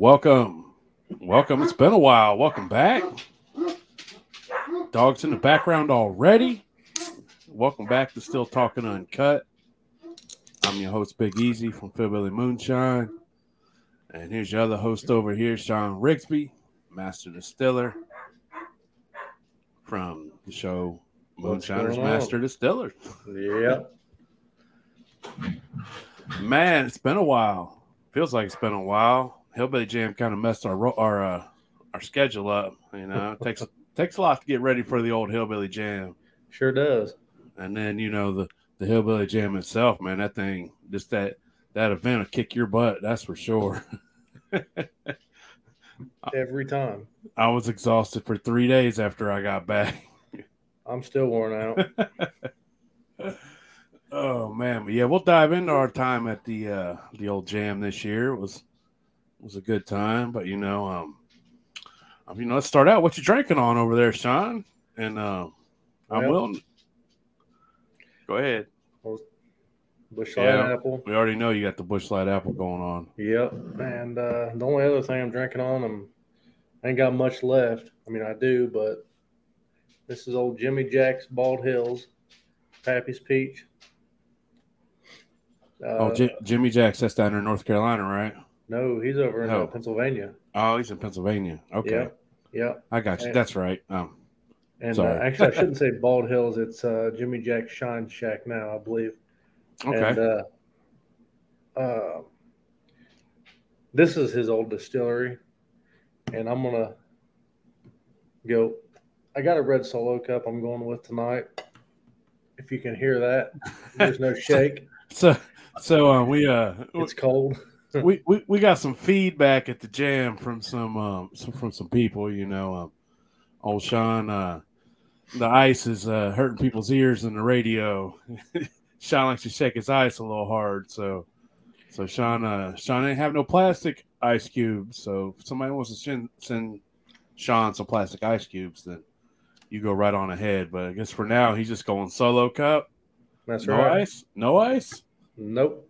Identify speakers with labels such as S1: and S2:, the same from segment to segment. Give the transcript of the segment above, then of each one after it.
S1: welcome. Welcome. It's been a while. Welcome back. Dogs in the background already. Welcome back to Still Talking Uncut. I'm your host, Big Eaze from Philbilly Moonshine. And here's your other host over here, Shawn Rigsby, Master Distiller from the show Moonshiner's Master Distiller.
S2: Yep.
S1: Man, it's been a while. Feels like it's been a while. Hillbilly Jam kind of messed our our uh, our schedule up. You know, it takes takes a lot to get ready for the old Hillbilly Jam,
S2: Sure does.
S1: and then you know the the Hillbilly Jam itself. Man, that thing just that that event will kick your butt. That's for sure.
S2: Every time.
S1: I was exhausted for three days after I got back.
S2: I'm still worn out.
S1: Oh man, but yeah, we'll dive into our time at the uh the old jam this year. It was it was a good time, but you know, um I mean let's start out. What you drinking on over there, Shawn? And um I'm
S2: Well-
S1: willing. Go ahead.
S2: Busch
S1: Yeah.
S2: Apple.
S1: We already know you got the Busch Light apple going on.
S2: Yep. And uh, the only other thing I'm drinking on, I'm I ain't got much left. I mean, I do, but this is old Jimmy Jack's Bald Hills, Pappy's Peach. Uh,
S1: oh, J- Jimmy Jacks, that's down there in North Carolina, right?
S2: No, he's over in uh, Pennsylvania.
S1: Oh, he's in Pennsylvania. Okay,
S2: Yeah. Yep.
S1: I got you.
S2: And-
S1: That's right. Um,
S2: And uh, actually, I shouldn't say Bald Hills. It's uh, Jimmy Jack Shine Shack now, I believe.
S1: okay.
S2: And uh, uh, this is his old distillery, and I'm gonna go. I got a red solo cup. I'm going with tonight. If you can hear that, there's no shake.
S1: so, so uh, we uh,
S2: It's cold.
S1: we, we we got some feedback at the jam from some um some, from some people. You know, um, old Shawn, uh, the ice is uh, hurting people's ears in the radio. Shawn likes to shake his ice a little hard, so so Shawn uh, Shawn ain't have no plastic ice cubes. So if somebody wants to send send Shawn some plastic ice cubes, then you go right on ahead. But I guess for now he's just going solo cup,
S2: That's
S1: no
S2: right.
S1: ice, no ice.
S2: Nope.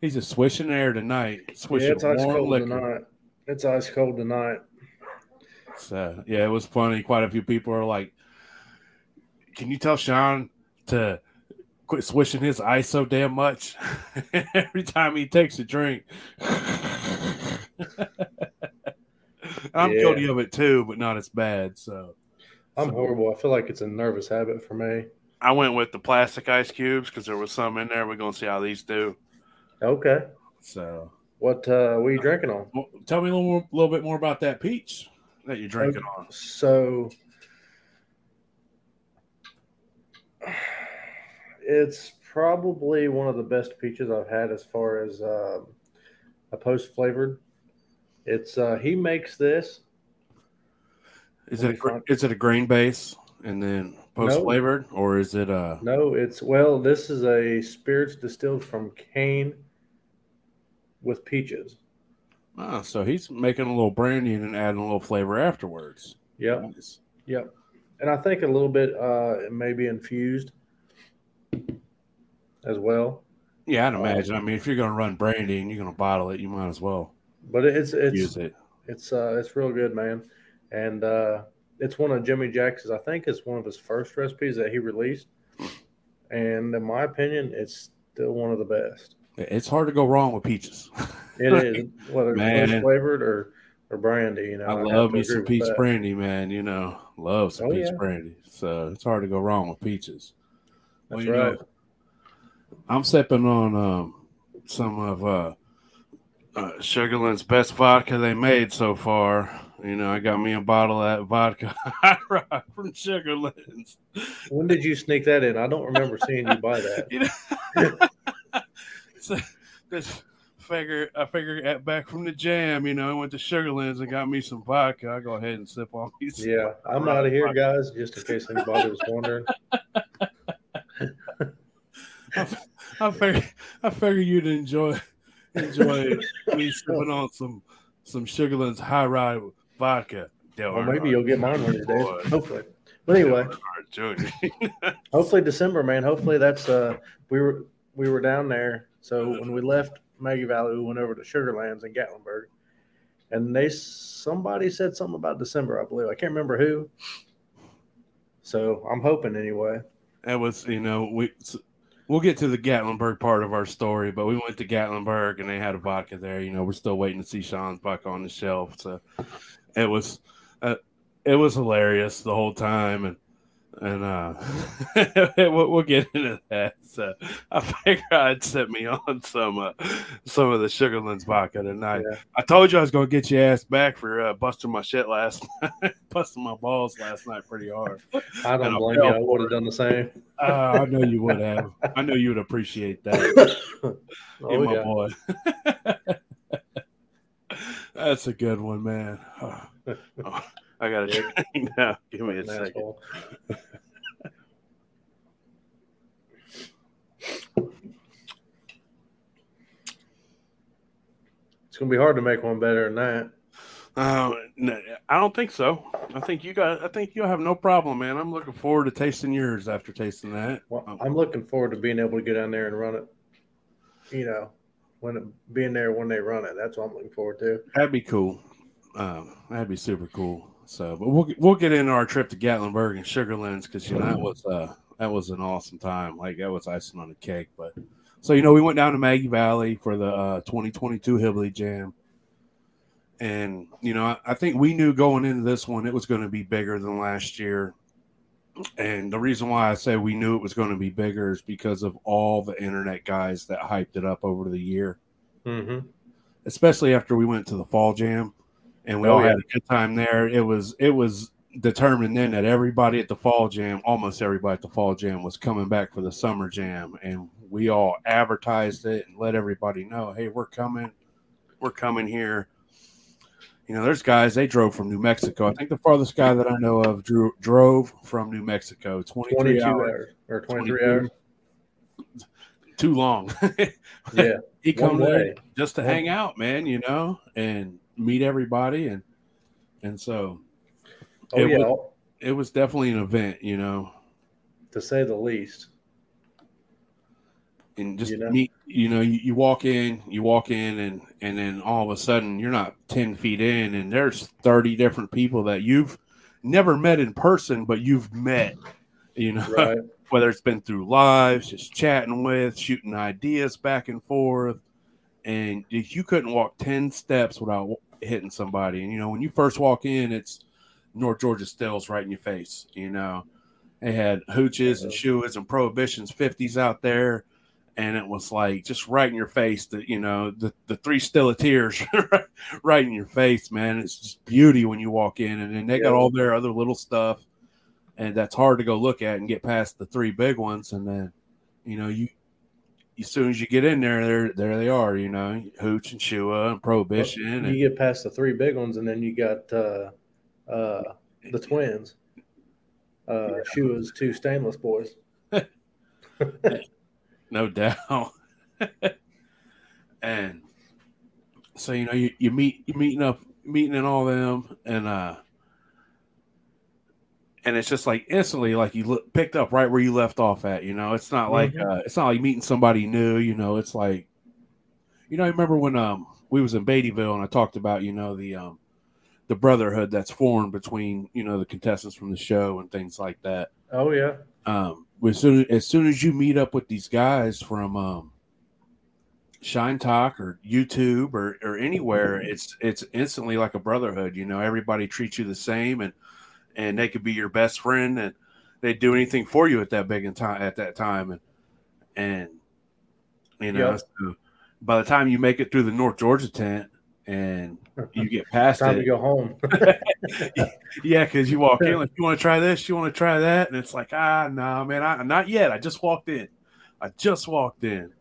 S1: He's just swishing air tonight.
S2: Yeah,
S1: Swishing
S2: it's ice
S1: warm
S2: cold
S1: liquor.
S2: tonight. It's ice cold tonight.
S1: So yeah, it was funny. Quite a few people are like, "Can you tell Shawn to quit swishing his ice so damn much every time he takes a drink?" I'm
S2: Yeah.
S1: guilty of it too, but not as bad. So
S2: I'm
S1: So-
S2: horrible. I feel like it's a nervous habit for me.
S1: I went with the plastic ice cubes because there was some in there. We're gonna see how these do.
S2: Okay.
S1: So,
S2: What uh, are you drinking on?
S1: well, tell me a little, more, little bit more about that peach that you're drinking on.
S2: So it's probably one of the best peaches I've had as far as um, a post flavored. It's uh, he makes this.
S1: Is it a, is it a grain base and then post flavored, or is it uh
S2: No, it's well. This is a spirits distilled from cane with peaches.
S1: Ah, so he's making a little brandy and adding a little flavor afterwards.
S2: Yep,
S1: Nice.
S2: yep. And I think a little bit uh, it may be infused as well.
S1: Yeah, I'd imagine. I mean, if you're going to run brandy and you're going to bottle it, you might as well
S2: But it's it's
S1: use it.
S2: It's uh, it's real good, man, and uh, it's one of Jimmy Jackson's. I think it's one of his first recipes that he released, and in my opinion, it's still one of the best.
S1: It's hard to go wrong with peaches.
S2: It is whether it's
S1: Man.
S2: flavored or or brandy. You know,
S1: I
S2: I'd
S1: love me some peach
S2: that.
S1: brandy, man. You know, love some
S2: Oh,
S1: peach
S2: yeah.
S1: brandy. So it's hard to go wrong with peaches.
S2: That's
S1: you know,
S2: right.
S1: I'm sipping on um, some of uh, uh, Sugarland's best vodka they made so far. You know, I got me a bottle of that vodka from Sugarland's.
S2: When did you sneak that in? I don't remember seeing you buy that.
S1: This figure, I figured at back from the jam, you know, I went to Sugarland's and got me some vodka. I go ahead and sip on these.
S2: Yeah, I'm out of here, guys. Just in case anybody was wondering.
S1: I figure, I figure you'd enjoy enjoy me sipping on some some Sugarland's high ride vodka.
S2: Well, maybe you'll get mine one of these days. Hopefully. But anyway, hopefully December, man. Hopefully that's uh we were we were down there So when we left Maggie Valley, we went over to Sugarlands in Gatlinburg, and they somebody said something about December, I believe. I can't remember who. So I'm hoping anyway.
S1: That was, you know, we we'll get to the Gatlinburg part of our story, but we went to Gatlinburg and they had a vodka there. You know, we're still waiting to see Shawn's vodka on the shelf. So it was, uh, it was hilarious the whole time, and and uh, we'll, we'll, get into that. So I figured I'd set me on some uh, some of the Sugarlands vodka tonight. Yeah. I told you I was going to get your ass back for uh, busting my shit last night, busting my balls last night pretty hard.
S2: I don't blame you. I would have done the same.
S1: Uh, I know you would have. I know you would appreciate that. oh, my yeah. boy. That's a good one, man. Oh. I got to drink now. Give me a second.
S2: It's gonna be hard to make one better than that.
S1: Uh, no, I don't think so. I think you got. I think you'll have no problem, man. I'm looking forward to tasting yours after tasting that.
S2: Well, um, I'm looking forward to being able to get down there and run it. You know, when it, being there when they run it. That's what I'm looking forward to.
S1: That'd be cool. Um, that'd be super cool. So, but we'll we'll get into our trip to Gatlinburg and Sugarlands because you know that was uh that was an awesome time. Like that was icing on the cake. But so you know we went down to Maggie Valley for the uh, 2022 Hillbilly Jam, and you know I, I think we knew going into this one it was going to be bigger than last year. And the reason why I say we knew it was going to be bigger is because of all the internet guys that hyped it up over the year.
S2: Mm-hmm.
S1: Especially after we went to the fall jam and we oh, all yeah. had a good time there. It was it was determined then that everybody at the fall jam, almost everybody at the fall jam, was coming back for the summer jam, and we all advertised it and let everybody know, hey, we're coming, we're coming here. You know, there's guys they drove from New Mexico. I think the farthest guy that I know of drew, drove from New Mexico, 23 hours, hours,
S2: or 23 hours.
S1: Too long.
S2: yeah,
S1: he come there just to One. hang out, man. You know, and meet everybody and and so
S2: oh it yeah
S1: was, it was definitely an event you know
S2: to say the least
S1: and just you know? meet you know you, you walk in you walk in and and then all of a sudden you're not 10 feet in and there's 30 different people that you've never met in person but you've met you know right. whether it's been through lives just chatting with shooting ideas back and forth and you couldn't walk 10 steps without hitting somebody. And you know, when you first walk in, it's North Georgia stills right in your face. You know, they had hooches and Shua's and prohibitions, fifties out there, and it was like just right in your face. That you know, the the three still of tears right in your face, man. It's just beauty when you walk in, and then they got all their other little stuff, and that's hard to go look at and get past the three big ones, and then you know you as soon as you get in there, there there they are. You know, Hooch and Shua and Prohibition. Well, you
S2: and, get past the three big ones, and then you got uh, uh, the twins. Uh, yeah. Shua's two stainless boys.
S1: no doubt. and so you know you, you meet you meeting up meeting and all them and uh and it's just like instantly like you look, picked up right where you left off at you know? It's not like mm-hmm. uh, it's not like meeting somebody new you know? It's like you know i remember when um we was in beattyville and i talked about you know the um the brotherhood that's formed between you know the contestants from the show and things like that.
S2: Oh yeah.
S1: Um as soon as soon as you meet up with these guys from um Shine Talk or YouTube or, or anywhere, it's it's instantly like a brotherhood. You know, everybody treats you the same, and and they could be your best friend and they'd do anything for you at that big and time at that time and and you know yep. so by the time you make it through the North Georgia tent and you get past it.
S2: time
S1: it,
S2: to go home.
S1: yeah, because you walk in like you want to try this, you want to try that, and it's like ah no nah, man, I, not yet. I just walked in. I just walked in.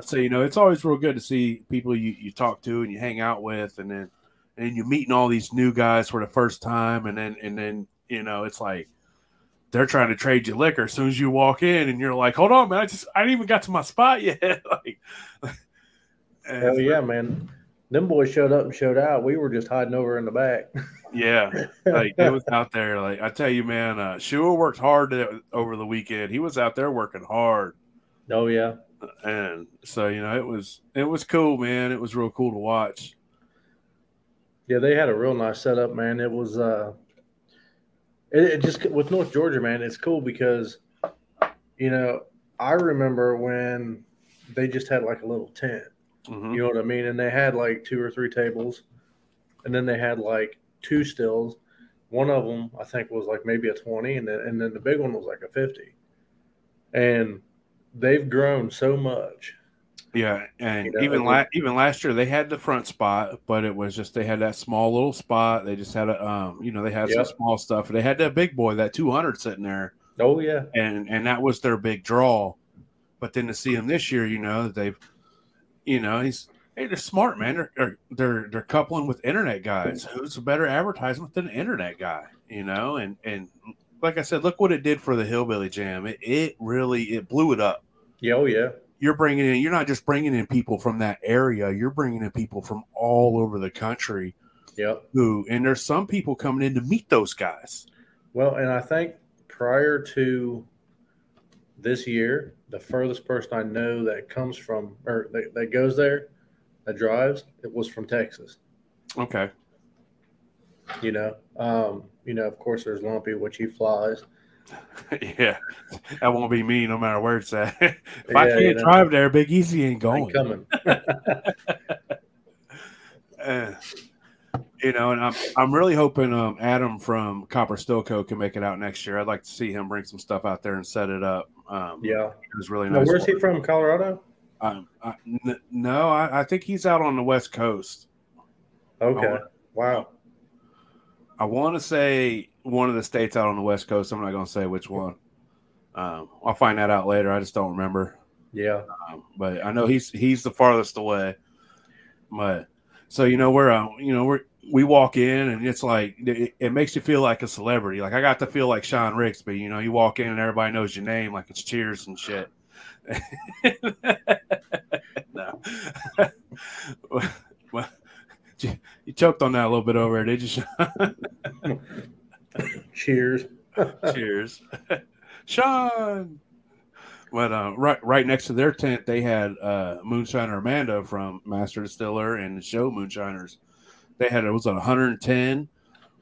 S1: so you know it's always real good to see people you, you talk to and you hang out with, and then and you're meeting all these new guys for the first time, and then and then you know it's like they're trying to trade you liquor as soon as you walk in, and you're like, "Hold on, man, I just I didn't even got to my spot yet." like,
S2: hell yeah, man! Them boys showed up and showed out. We were just hiding over in the back.
S1: yeah, like it was out there. Like I tell you, man, uh, Shua worked hard to, over the weekend. He was out there working hard.
S2: Oh yeah,
S1: and so you know it was it was cool, man. It was real cool to watch.
S2: Yeah, they had a real nice setup, man. It was uh, it, it just with North Georgia, man. It's cool because you know I remember when they just had like a little tent.
S1: Mhm.
S2: You know what I mean? And they had like two or three tables, and then they had like two stills. One of them, I think, was like maybe a twenty, and then and then the big one was like a fifty. And they've grown so much.
S1: Yeah, and
S2: You know,
S1: even
S2: it
S1: la- even last year they had the front spot, but it was just they had that small little spot. They just had a um, you know, they had
S2: Yep.
S1: some small stuff. They had that big boy, that two hundred sitting there,
S2: Oh yeah,
S1: and and that was their big draw. But then to see him this year, you know, they've, you know, he's hey, they're smart, man. They're they're they're, they're coupling with internet guys. Who's a better advertisement than an internet guy? You know, and and like I said, look what it did for the Hillbilly Jam. It it really it blew it up
S2: yeah, oh yeah,
S1: you're bringing in you're not just bringing in people from that area you're bringing in people from all over the country
S2: yep.
S1: who and there's some people coming in to meet those guys
S2: Well, and I think prior to this year, the furthest person I know that comes from or that, that goes there, that drives, it was from Texas.
S1: okay
S2: You know, um, you know, of course, there's Lumpy, which he flies.
S1: yeah that won't be me no matter where it's at if i can't
S2: you know.
S1: drive there Big Eaze ain't
S2: Ain't
S1: going
S2: coming.
S1: Uh, you know and i'm i'm really hoping um adam from copper stillco can make it out next year i'd like to see him bring some stuff out there and set it up um
S2: yeah.
S1: it was really
S2: Now,
S1: nice
S2: where's he from? Colorado.
S1: Um, I, n- no I, I think he's out on the west coast
S2: Okay.
S1: Oh,
S2: Wow.
S1: I want to say one of the states out on the West Coast. I'm not going to say which one. Um, I'll find that out later. I just don't remember.
S2: Yeah.
S1: Um, but I know he's he's the farthest away. But so you know we're uh, you know we're we walk in and it's like it, it makes you feel like a celebrity. Like I got to feel like Shawn Rigsby. You know, you walk in and everybody knows your name, like it's Cheers and shit. no. well, you, you choked on that a little bit over there, did you?
S2: Cheers.
S1: Cheers, Shawn. But uh, right, right next to their tent, they had uh, Moonshiner Amanda from Master Distiller and the show Moonshiners. They had it was a 110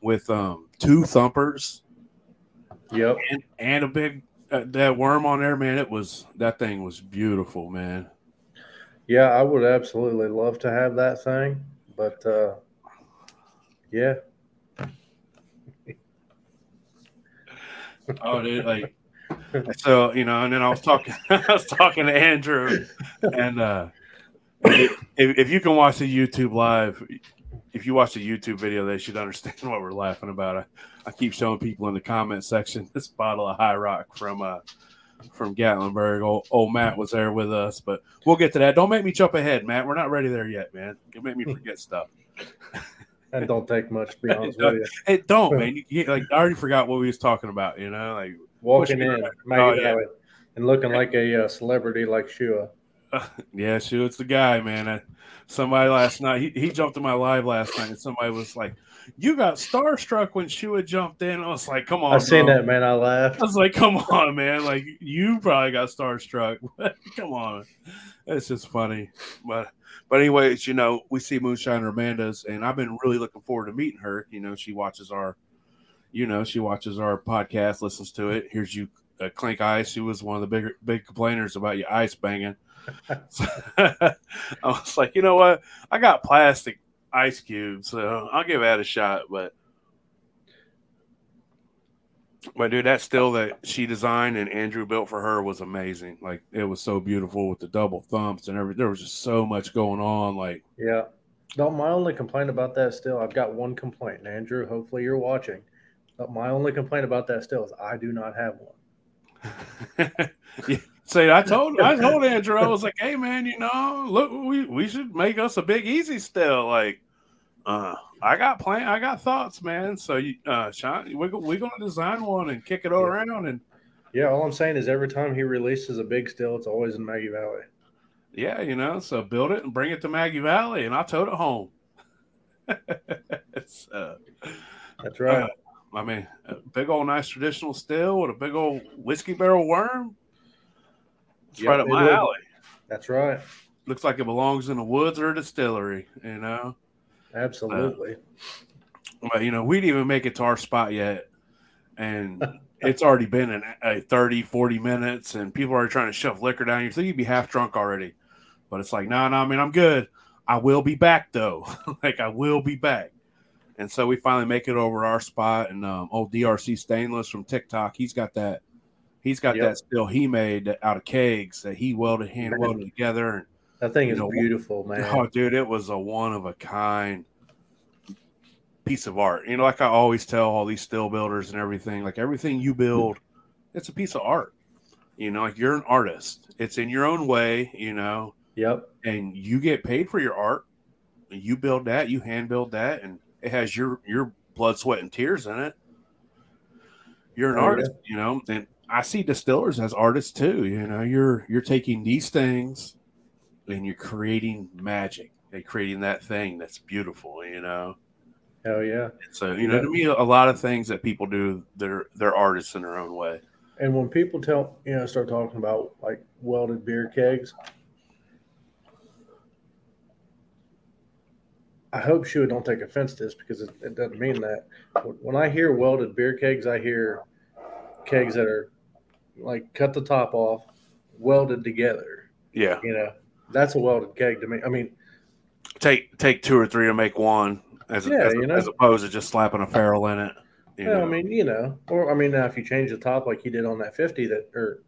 S1: with um, two thumpers
S2: Yep.
S1: and, and a big uh, that worm on there. Man, it was that thing was beautiful, man.
S2: Yeah, I would absolutely love to have that thing, but uh, yeah,
S1: Oh, dude, like so you know. And then I was talking, I was talking to Andrew, and uh, if, if you can watch the YouTube live, if you watch the YouTube video, they should understand what we're laughing about. I, I keep showing people in the comment section this bottle of High Rock from uh from Gatlinburg. Old, old Matt was there with us, but we'll get to that. Don't make me jump ahead, Matt. We're not ready there yet, man. You make me forget stuff.
S2: That don't take much to be honest with you.
S1: Hey, don't, man. You, you- like I already forgot what we was talking about. You know, like
S2: Walking in.
S1: Oh, yeah.
S2: And looking like a uh, celebrity like Shua.
S1: Yeah, shoot, it's the guy, man. I, somebody last night, he, he jumped in my live last night, and somebody was like, "You got starstruck when Shua jumped in." I was like, "Come on!"
S2: I seen
S1: bro."
S2: that man. I laughed.
S1: I was like, "Come on, man! Like you probably got starstruck. Come on, it's just funny." But but anyways, you know, we see Moonshiner Amanda's, and I've been really looking forward to meeting her. You know, she watches our, you know, she watches our podcast, listens to it. Here's you, uh, Clink Ice. She was one of the big big complainers about you ice banging. So, I was like, you know what? I got plastic ice cubes, so I'll give that a shot. But but dude, that still that she designed and Andrew built for her was amazing. Like it was so beautiful with the double thumps and everything. There was just so much going on. Like
S2: Yeah. No, my only complaint about that still, I've got one complaint, and Andrew. Hopefully, you're watching. But my only complaint about that still is I do not have one.
S1: yeah. Say, I told I told Andrew, I was like, hey man, you know, look, we, we should make us a Big Eaze still. Like, uh, I got plan, I got thoughts, man. So you, uh, Shawn, we're, we're gonna design one and kick it all around, and
S2: Yeah, all I'm saying is every time he releases a big still, it's always in Maggie Valley.
S1: yeah, you know, so build it and bring it to Maggie Valley, and I'll tote it home. it's, uh,
S2: That's right.
S1: I mean, a big old nice traditional still with a big old whiskey barrel worm. It's
S2: Yeah,
S1: right up my
S2: look-
S1: alley.
S2: That's right.
S1: Looks like it belongs in the woods or a distillery, you know.
S2: Absolutely.
S1: But you know, we didn't even make it to our spot yet, and it's already been an, a 30, 40 minutes, and people are trying to shove liquor down. You think you'd be half drunk already, but it's like, no, nah, no, nah, I mean, I'm good. I will be back though. like I will be back. And so we finally make it over our spot, and um, old DRC Stainless from TikTok, he's got that. He's got yep. that still he made out of kegs that he welded, hand welded together. And
S2: that thing is know, beautiful, man.
S1: Oh, dude, it was a one of a kind piece of art. You know, like I always tell all these still builders and everything, like everything you build, it's a piece of art. You know, like you're an artist. It's in your own way, you know.
S2: Yep.
S1: And you get paid for your art. You build that, you hand build that, and it has your your blood, sweat, and tears in it. You're an oh, artist, yeah. you know, and I see distillers as artists too. You know, you're you're taking these things and you're creating magic and creating that thing that's beautiful, you know.
S2: Hell yeah.
S1: So, you know, yeah. to me a lot of things that people do, they're they're artists in their own way.
S2: And when people tell you know, start talking about like welded beer kegs, I hope Shua don't take offense to this because it, it, doesn't mean that. When I hear welded beer kegs, I hear kegs that are like cut the top off, welded together.
S1: Yeah,
S2: you know that's a welded keg to me. I mean,
S1: take take two or three to make one, as yeah, as, you know? as opposed to just slapping a ferrule in it.
S2: You yeah, know? I mean, you know, or I mean, now if you change the top like you did on that fifty, that or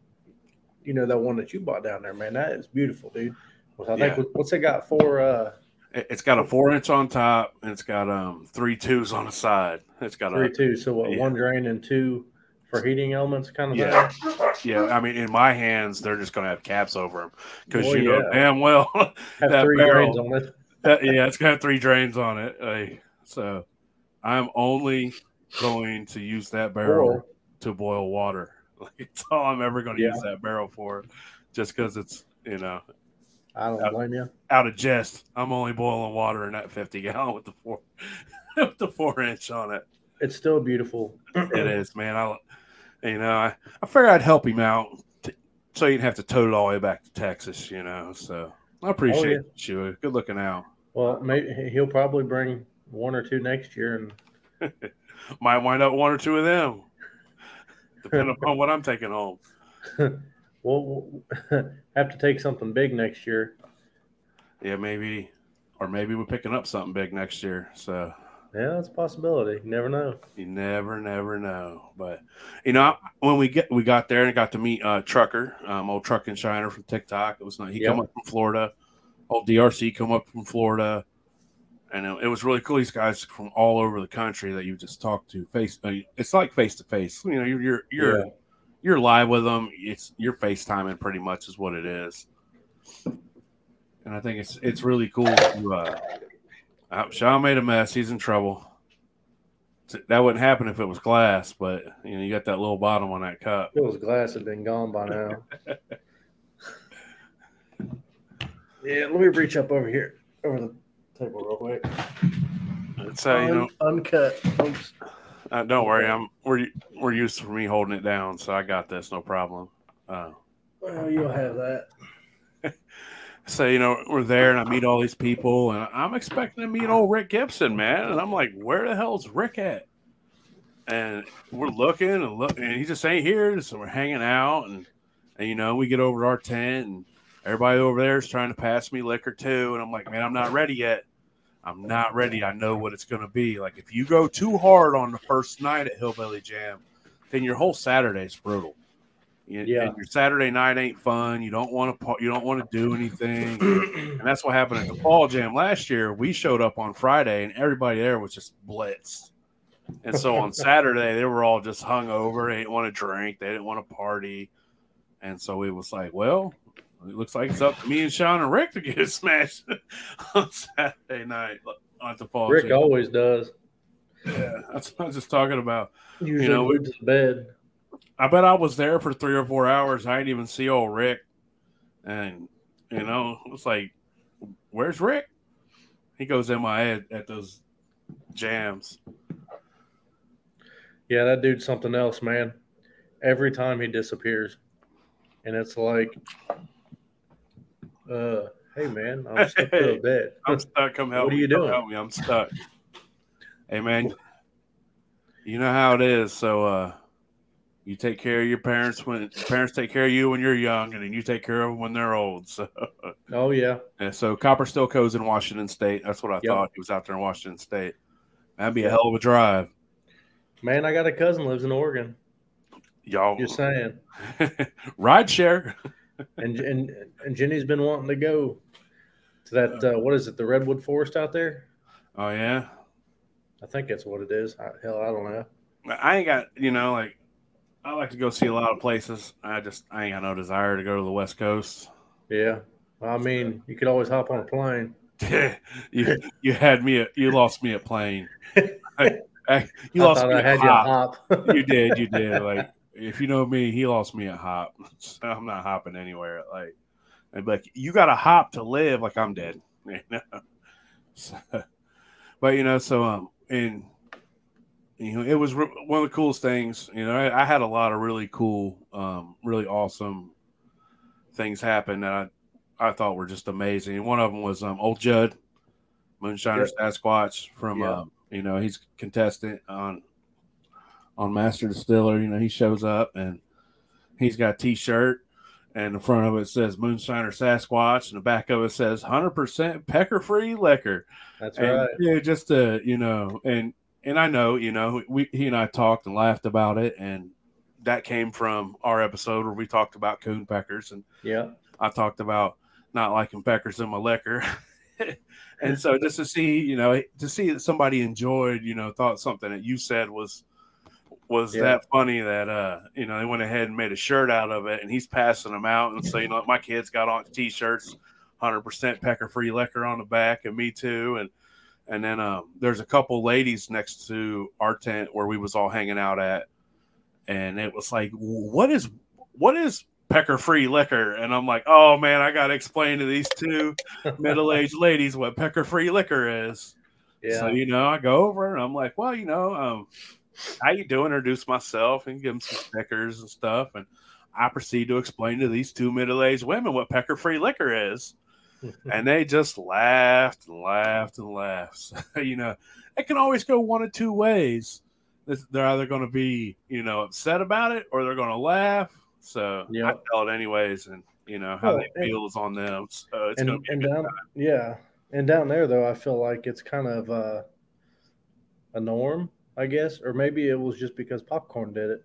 S2: you know that one that you bought down there, man, that is beautiful, dude. Well, I think yeah. what's it got for? uh
S1: it's got a four inch on top, and it's got um three twos on the side. It's got
S2: three a, two. So what? Yeah. One drain and two for heating elements, kind of.
S1: Yeah, thing? yeah. I mean, in my hands, they're just going to have caps over them because well, you know damn well
S2: have that three barrel, drains on it.
S1: that, yeah, it's got three drains on it. Uh, so I'm only going to use that barrel to boil water. Like, it's all I'm ever going to yeah. use that barrel for, just because it's you know
S2: I don't
S1: out,
S2: blame you.
S1: Out of jest, I'm only boiling water in that 50 gallon with the four with the four inch on it.
S2: It's still beautiful.
S1: it is, man. I, you know, I, I figured I'd help him out, to, so he'd have to tote it all the way back to Texas. You know, so I oh, appreciate oh, yeah. you. Uh, good looking out.
S2: Well, maybe he'll probably bring one or two next year, and
S1: might wind up one or two of them, depending upon what I'm taking home.
S2: we'll have to take something big next year.
S1: Yeah, maybe, or maybe we're picking up something big next year. So
S2: yeah, that's a possibility. You never know.
S1: You never, never know. But you know, when we get we got there and got to meet uh, Trucker, um, old Truck and Shiner from TikTok. It was not he yep. come up from Florida. Old DRC come up from Florida, and it, it, was really cool. These guys from all over the country that you just talked to face. Uh, it's like face to face. You know, you're you're you're. Yeah you're live with them. It's you're FaceTiming pretty much is what it is. And I think it's it's really cool to uh, uh Shawn made a mess, he's in trouble. That wouldn't happen if it was glass, but you know, you got that little bottom on that cup.
S2: If it was glass, it'd been gone by now. yeah, let me reach up over here over the table real quick.
S1: It's uh, you know
S2: uncut, folks.
S1: Uh, don't worry, I'm we're we're used to me holding it down, so I got this, no problem. Uh,
S2: well, you'll have that.
S1: So you know we're there, and I meet all these people, and I'm expecting to meet old Rick Gibson, man, and I'm like, where the hell's Rick at? And we're looking and looking, and he just ain't here. So we're hanging out, and and you know we get over to our tent, and everybody over there is trying to pass me liquor too, and I'm like, man, I'm not ready yet. I'm not ready. I know what it's going to be. Like if you go too hard on the first night at Hillbilly Jam, then your whole Saturday's brutal. You, yeah. your Saturday night ain't fun. You don't want to. You don't want to do anything. and that's what happened at the Fall Jam last year. We showed up on Friday, and everybody there was just blitzed. And so on Saturday, they were all just hung over. They didn't want to drink. They didn't want to party. And so it was like, well, it looks like it's up to me and Shawn and Rick to get it smashed on Saturday night at the fall.
S2: Rick always does.
S1: Yeah, that's what I was just talking about.
S2: Usually you know, we, to bed.
S1: I bet I was there for three or four hours. I didn't even see old Rick, and you know, it's like, where's Rick? He goes in my head at those jams.
S2: Yeah, that dude's something else, man. Every time he disappears, and it's like Uh, hey man, I'm stuck to a bed.
S1: I'm stuck. Come help
S2: What are
S1: me.
S2: you
S1: Come
S2: doing?
S1: Help me. I'm stuck. hey man, you know how it is. So uh, you take care of your parents when your parents take care of you when you're young, and then you take care of them when they're old. So,
S2: Oh yeah,
S1: and so Copper still goes in Washington State. That's what I
S2: Yep.
S1: thought. He was out there in Washington State. That'd be a hell of a drive,
S2: man. I got a cousin lives in Oregon.
S1: y'all.
S2: Just saying.
S1: Ride share.
S2: And and and Jenny's been wanting to go to that. Uh, what is it? The redwood forest out there.
S1: Oh yeah.
S2: I think that's what it is. I, hell, I don't know.
S1: I ain't got you know like I like to go see a lot of places. I just I ain't got no desire to go to the West Coast.
S2: Yeah, I mean, you could always hop on a plane.
S1: you you had me at you lost me at plane. I, I- you
S2: I
S1: lost me
S2: I
S1: at
S2: had you
S1: hop.
S2: hop.
S1: You did, you did. Like if you know me, he lost me at hop. I'm not hopping anywhere. Like I'd like, you got to hop to live. Like I'm dead. You know. So, but you know, so um, and you know, it was re- one of the coolest things. You know, I, I had a lot of really cool, um, really awesome things happen that I, I thought were just amazing. And one of them was um, old Judd, Moonshiner Sasquatch from,
S2: Yeah.
S1: um, you know, he's contestant on on Master Distiller. You know, he shows up and he's got a T-shirt. And the front of it says Moonshiner Sasquatch, and the back of it says 100% pecker free liquor
S2: That's
S1: and
S2: right.
S1: yeah, just to you know, and and I know you know we he and I talked and laughed about it, and that came from our episode where we talked about coon peckers, and
S2: Yeah,
S1: I talked about not liking peckers in my liquor, and so just to see you know to see that somebody enjoyed you know thought something that you said was was
S2: Yeah.
S1: that funny that uh you know they went ahead and made a shirt out of it and he's passing them out. And so you know my kids got on t-shirts 100% pecker free liquor on the back and me too and and then um there's a couple ladies next to our tent where we was all hanging out at and it was like what is what is pecker free liquor and i'm like oh man i gotta explain to these two middle-aged ladies what pecker free liquor is
S2: yeah.
S1: so you know, I go over and I'm like, well, you know, um, how you doing? Introduce myself and give them some stickers and stuff, and I proceed to explain to these two middle-aged women what pecker free liquor is, and they just laughed and laughed and laughed. So, you know, it can always go one of two ways. They're either going to be, you know, upset about it or they're going to laugh. So I
S2: Yep.
S1: tell it anyways, and you know how
S2: Well,
S1: they feel is on them. So it's
S2: and
S1: going to be
S2: and
S1: good
S2: down, yeah, and down there though, I feel like it's kind of uh, a norm, I guess, or maybe it was just because popcorn did it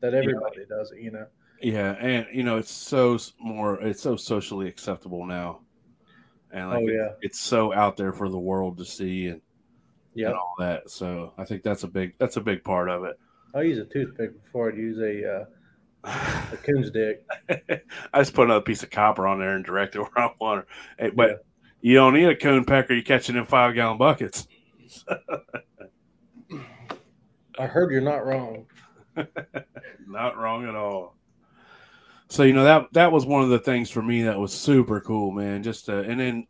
S2: that everybody does it. You know.
S1: Yeah, and you know it's so more it's so socially acceptable now, and like
S2: oh
S1: it-
S2: yeah,
S1: it's so out there for the world to see and,
S2: yeah.
S1: and all that. So I think that's a big that's a big part of it.
S2: I'll use a toothpick before I'd use a uh, a coon's dick.
S1: I just put another piece of copper on there and direct it where I want it. Hey, but you don't need a coon pecker. You catch it in five gallon buckets.
S2: I heard you're not wrong.
S1: Not wrong at all. So you know that that was one of the things for me that was super cool, man. Just to, and then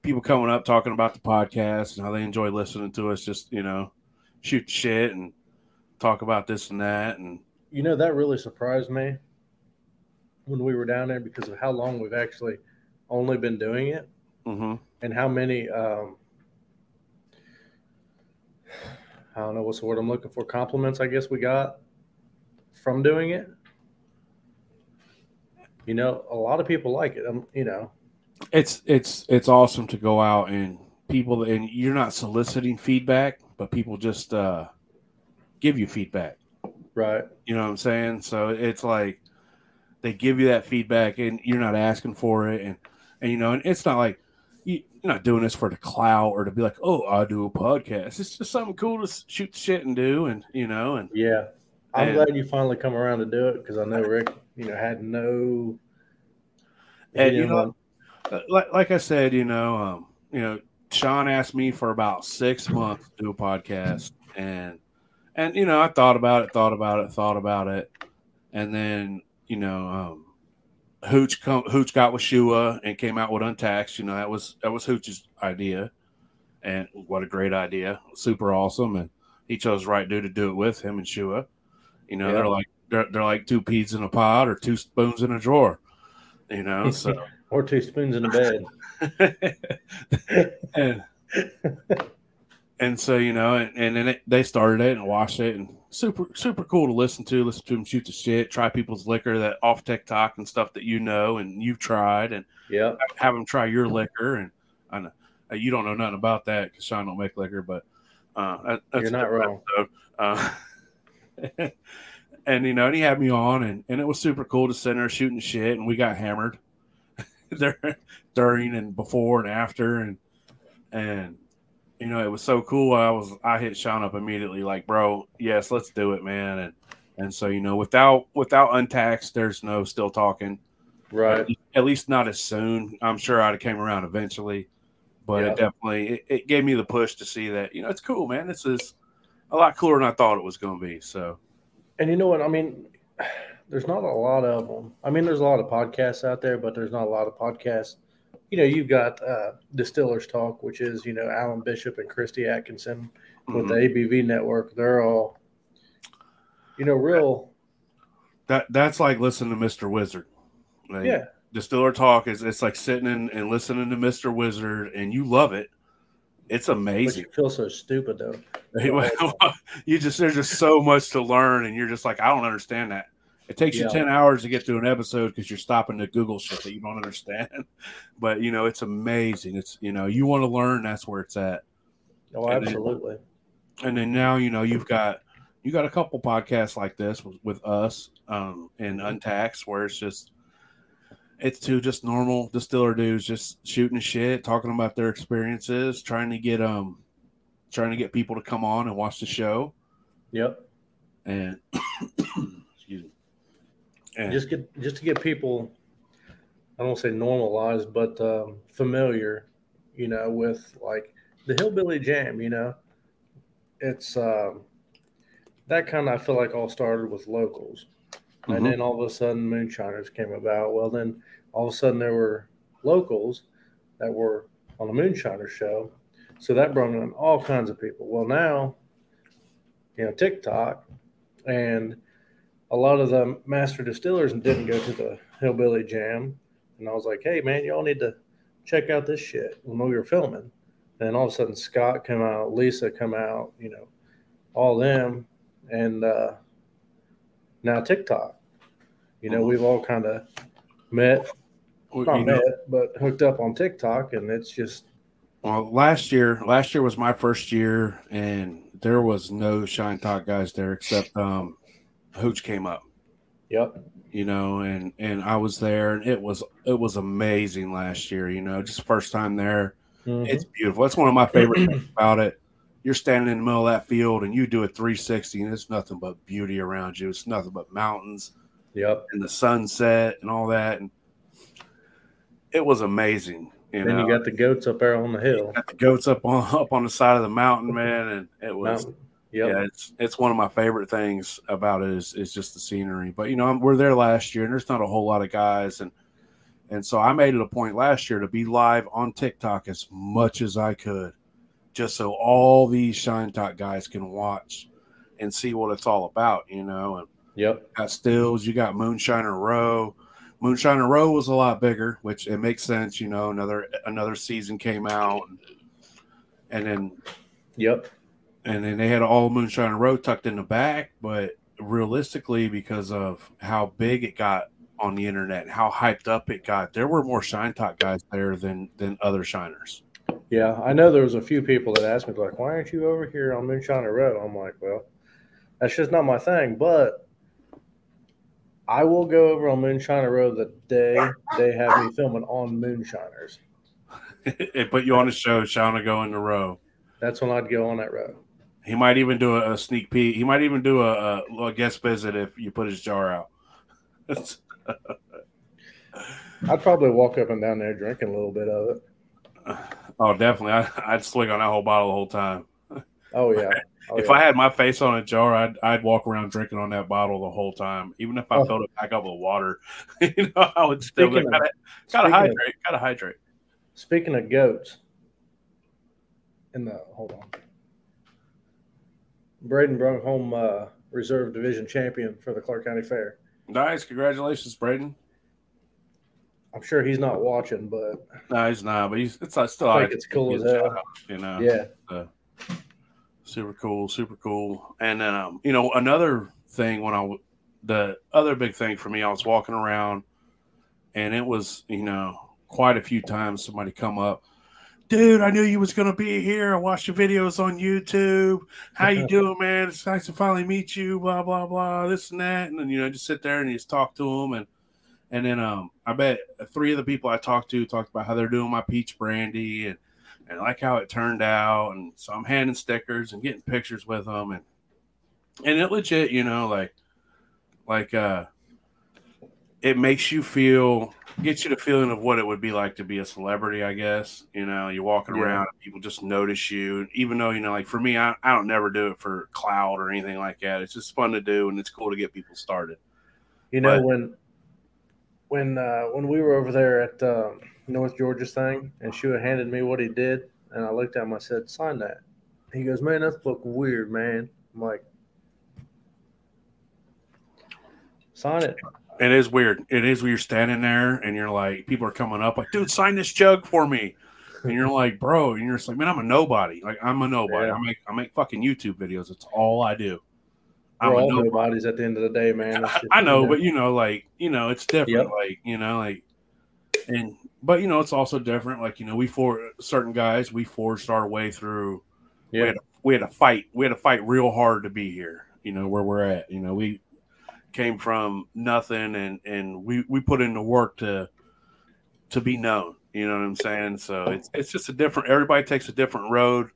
S1: people coming up talking about the podcast and how they enjoy listening to us. Just you know, shoot shit and talk about this and that, and
S2: You know that really surprised me when we were down there because of how long we've actually only been doing it
S1: hmm
S2: and how many um, I don't know what's the word I'm looking for compliments I guess we got from doing it. You know, a lot of people like it. Um, you know,
S1: it's it's it's awesome to go out and people and you're not soliciting feedback, but people just uh, give you feedback.
S2: right?
S1: You know what I'm saying? So it's like they give you that feedback and you're not asking for it. And, and you know, and it's not like you, you're not doing this for the clout or to be like, oh, I do a podcast. It's just something cool to shoot shit and do. And, you know, and
S2: Yeah, I'm
S1: And-
S2: glad you finally come around to do it because I know Rick, you know, had no.
S1: And, you know, uh, like, like I said, you know, um, you know, Shawn asked me for about six months to do a podcast. And, and, you know, I thought about it, thought about it, thought about it. And then, you know, um, Hooch come Hooch got with Shua and came out with Untaxed. You know, that was that was Hooch's idea. And what a great idea. Super awesome. And he chose the right dude to do it with him and Shua. You know,
S2: Yeah.
S1: they're like they're, they're like two peas in a pod or two spoons in a drawer. You know, so
S2: Or two spoons in a bed.
S1: and and so you know, and, and then it, they started it and watched it, and super super cool to listen to. Listen to them shoot the shit, try people's liquor that off TikTok and stuff that you know and you've tried, and
S2: yeah,
S1: have them try your liquor. And I know uh, you don't know nothing about that because Shawn don't make liquor, but uh, that,
S2: you're not wrong.
S1: Uh, and you know, and he had me on, and, and it was super cool to sit there shooting shit, and we got hammered there during and before and after, and and you know, it was so cool. I was I hit Shawn up immediately, like, bro, yes, let's do it, man. And and so you know, without without untaxed, there's no still talking,
S2: right?
S1: At least, at least not as soon. I'm sure I'd have came around eventually, but yeah. it definitely it, it, gave me the push to see that you know it's cool, man. This is a lot cooler than I thought it was going to be. So,
S2: and you know what I mean. There's not a lot of them. I mean, there's a lot of podcasts out there, but there's not a lot of podcasts you know, you've got uh, Distillers Talk, which is, you know, Alan Bishop and Christy Atkinson with mm-hmm. the ABV network. They're all, you know, real.
S1: That That's like listening to Mr. Wizard.
S2: Like, yeah.
S1: Distiller Talk is it's like sitting in, and listening to Mr. Wizard, and you love it. It's amazing.
S2: But you feel so stupid though.
S1: you just there's just so much to learn, and you're just like, I don't understand that. It takes yeah. you 10 hours to get through an episode because you're stopping to Google shit that you don't understand. But, you know, it's amazing. It's, you know, you want to learn, that's where it's at.
S2: Oh, absolutely.
S1: And then, and then now, you know, you've got, you got a couple podcasts like this with, with us um, and Untaxed where it's just, it's two just normal distiller dudes just shooting shit, talking about their experiences, trying to get, um, trying to get people to come on and watch the show.
S2: Yep.
S1: And, excuse me.
S2: and just get just to get people I don't say normalized, but um, familiar, you know, with like the hillbilly jam. You know, it's um, that kind of I feel like all started with locals, mm-hmm. and then all of a sudden moonshiners came about. Well, then all of a sudden there were locals that were on a moonshiner show, so that brought in all kinds of people. Well, now, you know, TikTok and a lot of the master distillers didn't go to the hillbilly jam. And i was like hey man y'all need to check out this shit. When we were filming. And all of a sudden scott come out lisa come out you know all them. And uh, now tiktok. You know we've all kind of met not met but hooked up on tiktok and it's just
S1: well last year last year was my first year and there was no shine talk guys there except um Hooch came up.
S2: Yep.
S1: You know, and and I was there, and it was it was amazing last year. You know, just first time there. Mm-hmm. It's beautiful. That's one of my favorite things about it. You're standing in the middle of that field, and you do a 360, and it's nothing but beauty around you. It's nothing but mountains.
S2: Yep.
S1: And the sunset and all that, and it was amazing. You
S2: then
S1: know?
S2: you got the goats up there on the hill.
S1: got the goats up on up on the side of the mountain, man, and it was mountain. Yep. Yeah, it's it's one of my favorite things about it is is just the scenery. But you know, we're there last year, and there's not a whole lot of guys, and and so I made it a point last year to be live on TikTok as much as I could, just so all these Shine Talk guys can watch and see what it's all about. You know, and
S2: yep,
S1: got stills. You got Moonshiner Row. Moonshiner Row was a lot bigger, which it makes sense. You know, another another season came out, and, and then
S2: yep
S1: and then they had all Moonshiner Row tucked in the back. But realistically, because of how big it got on the internet, how hyped up it got, there were more Shine Talk guys there than than other shiners.
S2: Yeah, I know there was a few people that asked me like, "Why aren't you over here on Moonshiner Row?" I'm like, "Well, that's just not my thing." But I will go over on Moonshiner Road the day they have me filming on Moonshiners.
S1: it put you on the show, Shawn to go in the row.
S2: That's when I'd go on that row.
S1: He might even do a, a sneak peek. He might even do a, a, a, guest visit if you put his jar out.
S2: I'd probably walk up and down there drinking a little bit of it.
S1: Oh, definitely. I, would swig on that whole bottle the whole time.
S2: Oh yeah. Oh,
S1: if
S2: yeah.
S1: I had my face on a jar, I'd I'd walk around drinking on that bottle the whole time, even if I oh. filled it back up with water. you know, I would still gotta, gotta hydrate. Of, gotta hydrate.
S2: Speaking of goats, in the hold on. Braden brought home uh, reserve division champion for the Clark County Fair.
S1: Nice, congratulations, Braden.
S2: I'm sure he's not watching, but
S1: No, he's not, but he's it's still
S2: I
S1: I
S2: think it's cool as hell.
S1: you know.
S2: Yeah.
S1: Super cool, super cool. And then um, you know, another thing when I, the other big thing for me, I was walking around and it was, you know, quite a few times somebody come up, dude, I knew you was gonna be here. I watched your videos on YouTube. How you doing, man? It's nice to finally meet you, blah, blah, blah, this and that. And then you know, just sit there and you just talk to them and and then um I bet three of the people I talked to talked about how they're doing my peach brandy and and like how it turned out. And so I'm handing stickers and getting pictures with them and and it legit, you know, like like uh it makes you feel gets you the feeling of what it would be like to be a celebrity, I guess. You know, you're walking
S2: Yeah.
S1: around and people just notice you. Even though, you know, like for me, I, I don't never do it for cloud or anything like that. It's just fun to do and it's cool to get people started.
S2: You know
S1: But-
S2: when when uh, when we were over there at um, North Georgia thing, and Shua handed me what he did, and I looked at him. I said, "Sign that." He goes, "Man, that's looking weird, man." I'm like, "Sign it."
S1: It is weird. It is you're standing there and you're like, people are coming up like, dude, sign this jug for me. And you're like, bro, and you're just like, man, I'm a nobody. Like, I'm a nobody.
S2: Yeah.
S1: I make I make fucking YouTube videos. It's all I do. I'm
S2: We're
S1: a
S2: all
S1: nobody.
S2: nobodies at the end of the day, man. Just,
S1: I know,
S2: you
S1: but you know, like you know, it's different.
S2: Yep.
S1: Like you know, like and but you know, it's also different. Like you know, we for certain guys, we forged our way through. We
S2: yeah,
S1: had, to, we had to fight. We had to fight real hard to be here. You know where we're at. You know, we came from nothing, and and we we put in the work to to be known. You know what I'm saying? So it's it's just a different. Everybody takes a different road,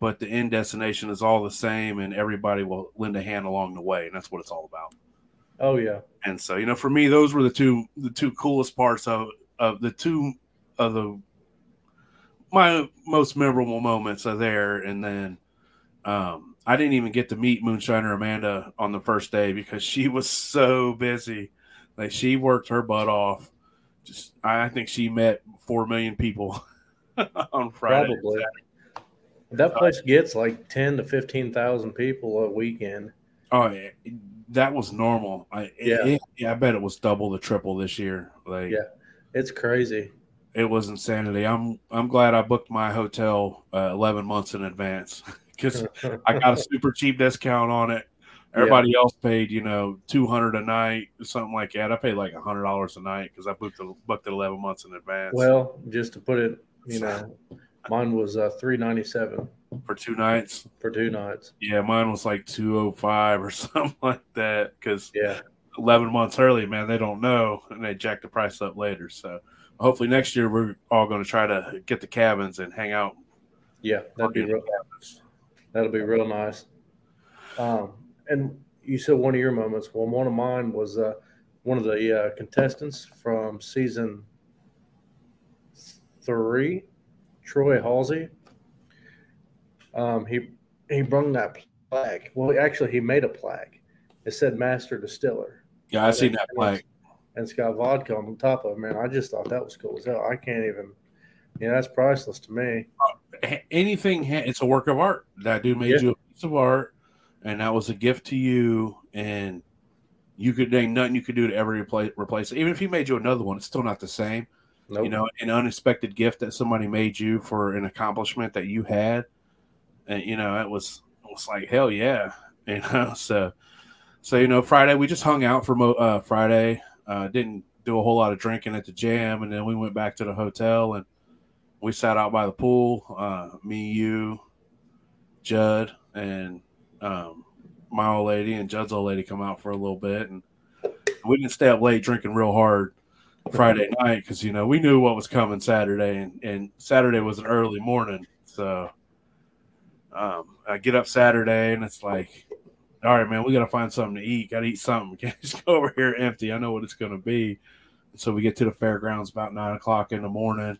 S1: but the end destination is all the same, and everybody will lend a hand along the way, and that's what it's all about.
S2: oh yeah,
S1: And so, you know, for me, those were the two the two coolest parts of of the two of the my most memorable moments are there. And then um, I didn't even get to meet Moonshiner Amanda on the first day because she was so busy. Like she worked her butt off. Just I think she met four million people on Friday.
S2: probably. That place gets like ten to fifteen thousand people a weekend.
S1: Oh, yeah, that was normal. I
S2: Yeah.
S1: it- yeah, I bet it was double the triple this year. Like
S2: Yeah. It's crazy.
S1: it was insanity. I'm I'm glad I booked my hotel uh, 11 months in advance because I got a super cheap discount on it. Everybody else paid, you know, 200 a night, something like that. I paid like hundred dollars a night because I booked it, booked it 11 months in advance
S2: well, just to put it, you know, mine was uh, three ninety seven
S1: for two nights.
S2: for two nights.
S1: Yeah, mine was like 205 or something like that because
S2: Yeah,
S1: 11 months early, man, they don't know and they jack the price up later. So hopefully next year we're all going to try to get the cabins and hang out.
S2: yeah, that'd be real, that'll be real nice. Um, and you said one of your moments. Well, one of mine was uh, one of the uh, contestants from season three, Troy Halsey. Um, he he brung that plaque. Well, actually, he made a plaque. It said Master Distiller.
S1: Yeah, I seen that play.
S2: and it's got vodka on the top of it. Man, I just thought that was cool as hell. I can't even. Yeah, that's priceless to me.
S1: Uh, anything it's a work of art that dude made
S2: Yeah.
S1: you a piece of art and that was a gift to you and you could ain't nothing you could do to ever replace replace it even if he made you another one it's still not the same
S2: Nope.
S1: you know an unexpected gift that somebody made you for an accomplishment that you had and you know it was it was like hell yeah you know so so you know friday we just hung out for mo- uh friday uh didn't do a whole lot of drinking at the jam and then we went back to the hotel and we sat out by the pool uh me you judd and um my old lady and judd's old lady come out for a little bit and we didn't stay up late drinking real hard Friday night because you know we knew what was coming Saturday, and, and Saturday was an early morning. So um, I get up Saturday and it's like, all right, man, we got to find something to eat. Got to eat something. Can't just go over here empty. I know what it's going to be. So we get to the fairgrounds about nine o'clock in the morning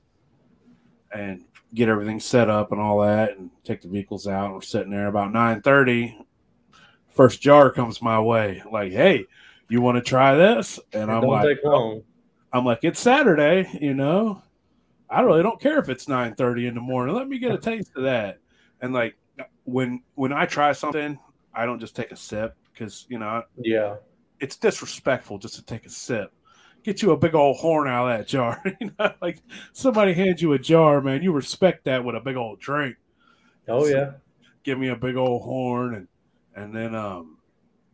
S1: and get everything set up and all that, and take the vehicles out. We're sitting there about nine thirty. First jar comes my way, like, hey, you want to try this? And I'm like. I'm like, it's Saturday, you know. I really don't care if it's 9:30 in the morning. Let me get a taste of that. And like when when I try something, I don't just take a sip because you know
S2: Yeah,
S1: it's disrespectful just to take a sip get you a big old horn out of that jar. you know, like somebody hands you a jar, man, you respect that with a big old drink.
S2: Oh
S1: So-
S2: yeah.
S1: Give me a big old horn, and and then um,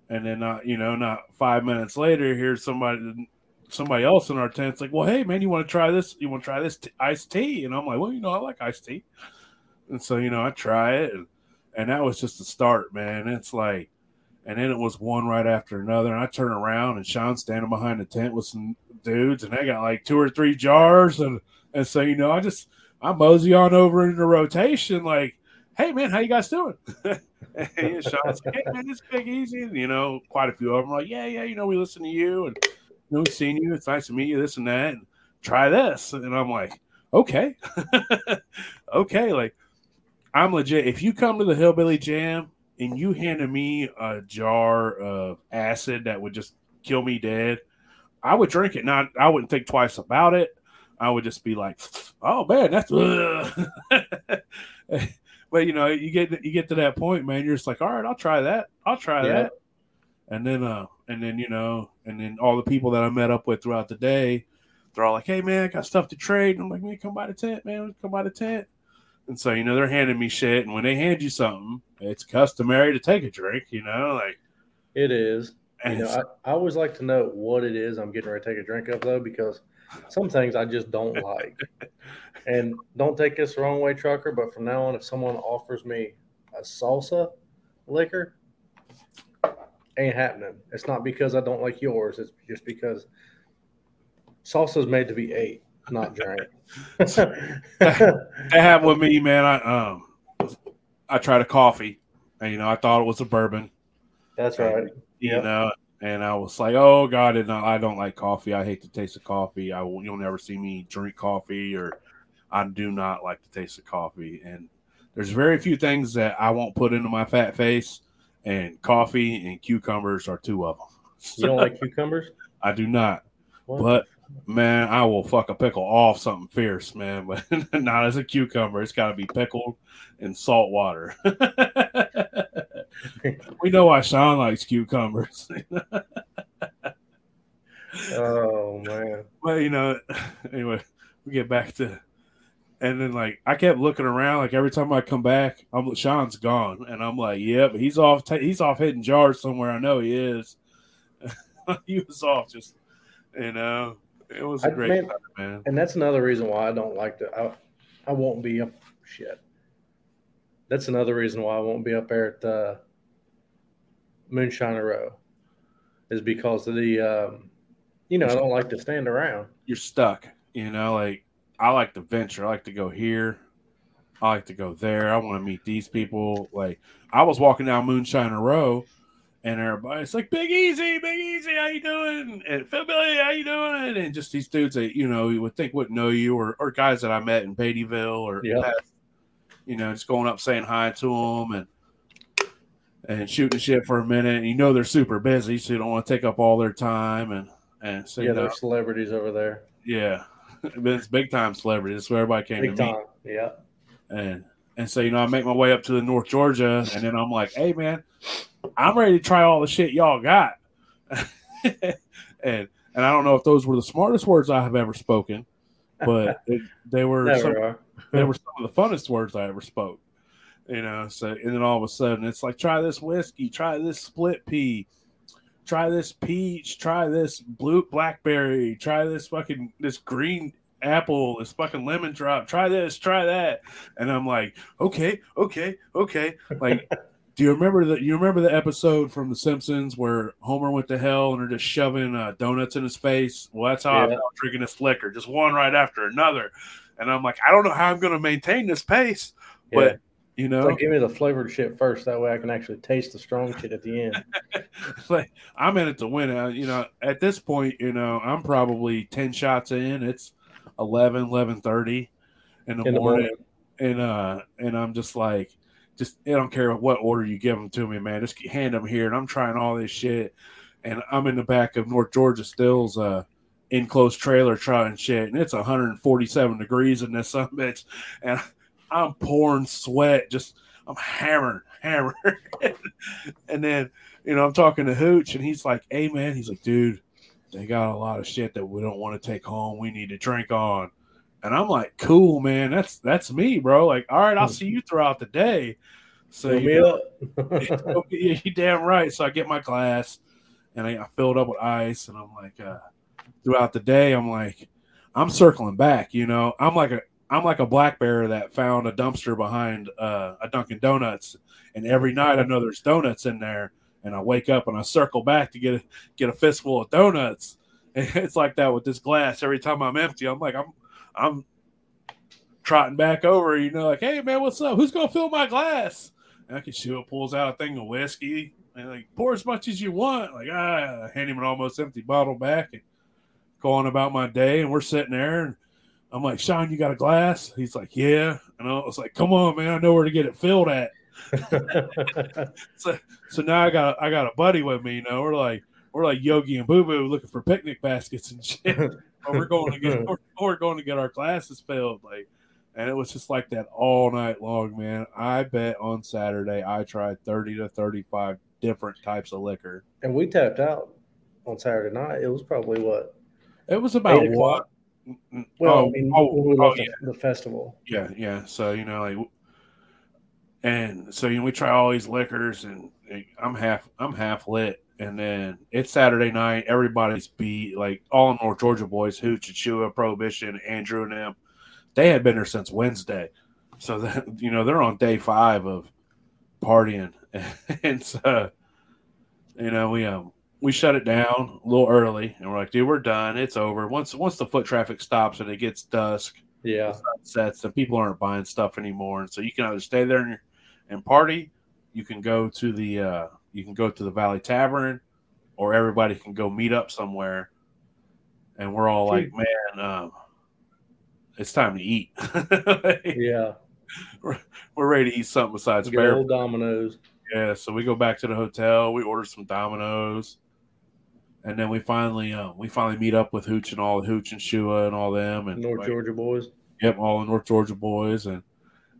S1: and then not you know not five minutes later, here's somebody somebody else in our tent's like, well, hey man, you want to try this? You want to try this t- iced tea? And I'm like, well, you know, I like iced tea, and so you know, I try it, and and that was just the start, man. It's like. And then it was one right after another. And I turn around and Shawn's standing behind the tent with some dudes, and they got like two or three jars. And and so you know, I just I mosey on over into rotation, like, hey man, how you guys doing? and Shawn's like, hey man, it's Big Eaze. And, you know, quite a few of them are like, yeah, yeah, you know, we listen to you and you know, we've seen you. It's nice to meet you, this and that. And try this. And I'm like, okay. okay, like I'm legit. If you come to the Hillbilly Jam and you handed me a jar of acid that would just kill me dead, I would drink it. Not, I wouldn't think twice about it. I would just be like, "Oh man, that's." but you know, you get you get to that point, man. You're just like, "All right, I'll try that. I'll try
S2: Yeah.
S1: that." And then, uh, and then you know, and then all the people that I met up with throughout the day, they're all like, "Hey man, I got stuff to trade." And I'm like, "Man, come by the tent, man. Come by the tent." And so you know, they're handing me shit, and when they hand you something, it's customary to take a drink. You know, like,
S2: It is.
S1: and
S2: You know, I, I always like to know what it is I'm getting ready to take a drink of though, because some things I just don't like. And don't take this the wrong way, trucker, but from now on, if someone offers me a salsa liquor, ain't happening. It's not because I don't like yours. It's just because salsa is made to be ate, not drank.
S1: that happened with me, man. I um, I tried a coffee, and you know, I thought it was a bourbon.
S2: That's right.
S1: you
S2: Yep.
S1: know. And I was like, "Oh God, and I don't like coffee. I hate the taste of coffee. I will, you'll never see me drink coffee, or I do not like the taste of coffee. And there's very few things that I won't put into my fat face, and coffee and cucumbers are two of them.
S2: You don't like cucumbers?
S1: I do not,
S2: What?
S1: but man, I will fuck a pickle off something fierce, man. But not as a cucumber. It's got to be pickled in salt water. we know why Shawn likes cucumbers.
S2: oh man.
S1: well, you know, anyway, we get back to, and then like I kept looking around, like every time I come back, I'm Shawn's gone, and I'm like, yep, he's off, ta he's off hitting jars somewhere. I know he is. he was off just, you know, it was a
S2: I-
S1: great
S2: man,
S1: time, man.
S2: And that's another reason why I don't like to. I, I won't be up. Shit. That's another reason why I won't be up there at uh, Moonshiner Row, is because of the. Um, you know, I don't like to stand around.
S1: You're stuck, you know. Like I like to venture. I like to go here. I like to go there. I want to meet these people. Like I was walking down Moonshiner Row, and everybody's like, "Big Eaze, Big Eaze, how you doing?" And Phil Billy, how you doing? And just these dudes that you know you would think wouldn't know you, or, or guys that I met in Beattyville, or
S2: Yeah.
S1: past- you know, just going up saying hi to them and and shooting shit for a minute. And you know they're super busy, so you don't want to take up all their time. And and so
S2: yeah,
S1: you know,
S2: there's celebrities over there.
S1: yeah, it's big time celebrity. That's where everybody came
S2: Big
S1: to
S2: time. Yeah.
S1: and and so you know I make my way up to the North Georgia, and then I'm like, hey man, I'm ready to try all the shit y'all got, and and I don't know if those were the smartest words I have ever spoken, but it, they were some,
S2: are.
S1: they were some of the funnest words I ever spoke. You know, so and then all of a sudden it's like try this whiskey, try this split pea, try this peach, try this blue blackberry, try this fucking this green apple, this fucking lemon drop, try this, try that. And I'm like, okay, okay, okay. Like, do you remember that you remember the episode from The Simpsons where Homer went to hell and they're just shoving uh, donuts in his face? Well, that's how I'm drinking this liquor, just one right after another. And I'm like, I don't know how I'm going to maintain this pace,
S2: Yeah.
S1: but you know,
S2: like give me the flavored shit first. That way I can actually taste the strong shit at the end.
S1: like I'm in it to win. Uh, you know, at this point, you know, I'm probably 10 shots in. It's 11, 11:30 in the,
S2: In the
S1: morning.
S2: morning.
S1: And uh and I'm just like just I don't care what order you give them to me, man. Just hand them here and I'm trying all this shit and I'm in the back of North Georgia Stills uh enclosed trailer trying shit and it's 147 degrees in this of bitch and I'm pouring sweat just I'm hammering, hammering. and then, you know, I'm talking to Hooch and he's like, Hey man, he's like, dude, they got a lot of shit that we don't want to take home. We need to drink on. And I'm like, cool, man. That's that's me, bro. Like, all right, I'll see you throughout the day. So you know,
S2: up.
S1: yeah, you damn right. So I get my glass and I, I fill it up with ice, and I'm like, uh, throughout the day, I'm like, I'm circling back. You know, I'm like a I'm like a black bear that found a dumpster behind uh, a Dunkin' Donuts, and every night I know there's donuts in there, and I wake up and I circle back to get a, get a fistful of donuts. And it's like that with this glass. Every time I'm empty, I'm like I'm I'm trotting back over. You know, like, hey man, what's up? Who's gonna fill my glass? And I can shoot. It pulls out a thing of whiskey and like pour as much as you want. Like ah, I hand him an almost empty bottle back and go on about my day. And we're sitting there and I'm like, Shawn, you got a glass? He's like, yeah. And I was like, come on, man, I know where to get it filled at. So, so now I got I got a buddy with me. You know, we're like we're like Yogi and Boo Boo looking for picnic baskets and shit. But we're going to get we're, we're going to get our glasses filled. Like, and it was just like that all night long, man. I bet on Saturday I tried thirty to thirty five different types of liquor.
S2: and we tapped out on Saturday night. It was probably what?
S1: It was about what?
S2: Mm, well,
S1: oh,
S2: I mean,
S1: oh,
S2: we
S1: oh,
S2: left the, festival.
S1: Yeah, yeah. So you know, like, and so you know, we try all these liquors, and like, I'm half, I'm half lit, and then it's Saturday night. Everybody's beat, like all North Georgia boys, Hooch, Shua, Prohibition, Andrew, and them. They had been there since Wednesday, so that you know they're on day five of partying, and so you know we um we shut it down a little early, and we're like, dude, we're done. It's over. Once once the foot traffic stops and it gets dusk
S2: Yeah.
S1: sets and people aren't buying stuff anymore. And so you can either stay there and, and party, you can go to the uh, you can go to the Valley Tavern, or everybody can go meet up somewhere. And we're all like, man, um, it's time to eat.
S2: Yeah.
S1: we're ready to eat something besides
S2: Good
S1: bear.
S2: old Domino's.
S1: Yeah, so we go back to the hotel. We order some Dominoes, and then we finally uh, we finally meet up with Hooch and all Hooch and Shua and all them and
S2: North
S1: like,
S2: Georgia boys.
S1: Yep, all the North Georgia boys and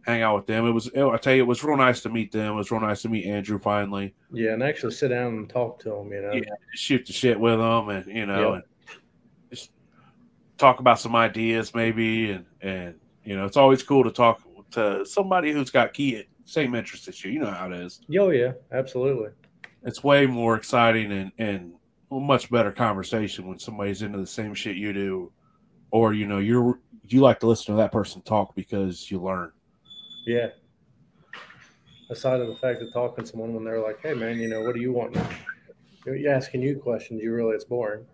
S1: hang out with them. It was, it, I tell you, it was real nice to meet them. It was real nice to meet Andrew finally.
S2: Yeah, and actually sit down and talk to them, you know.
S1: Yeah, shoot the shit with them, and you know, and just talk about some ideas maybe, and and you know, it's always cool to talk to somebody who's got key same interest as you. You know how it is.
S2: Oh, yeah, absolutely.
S1: It's way more exciting and and a much better conversation when somebody's into the same shit you do, or you know, you're you like to listen to that person talk because you learn.
S2: Yeah. Aside of the fact of talking to someone when they're like, hey, man, you know, what do you want? You're you're asking you questions. You really, it's boring.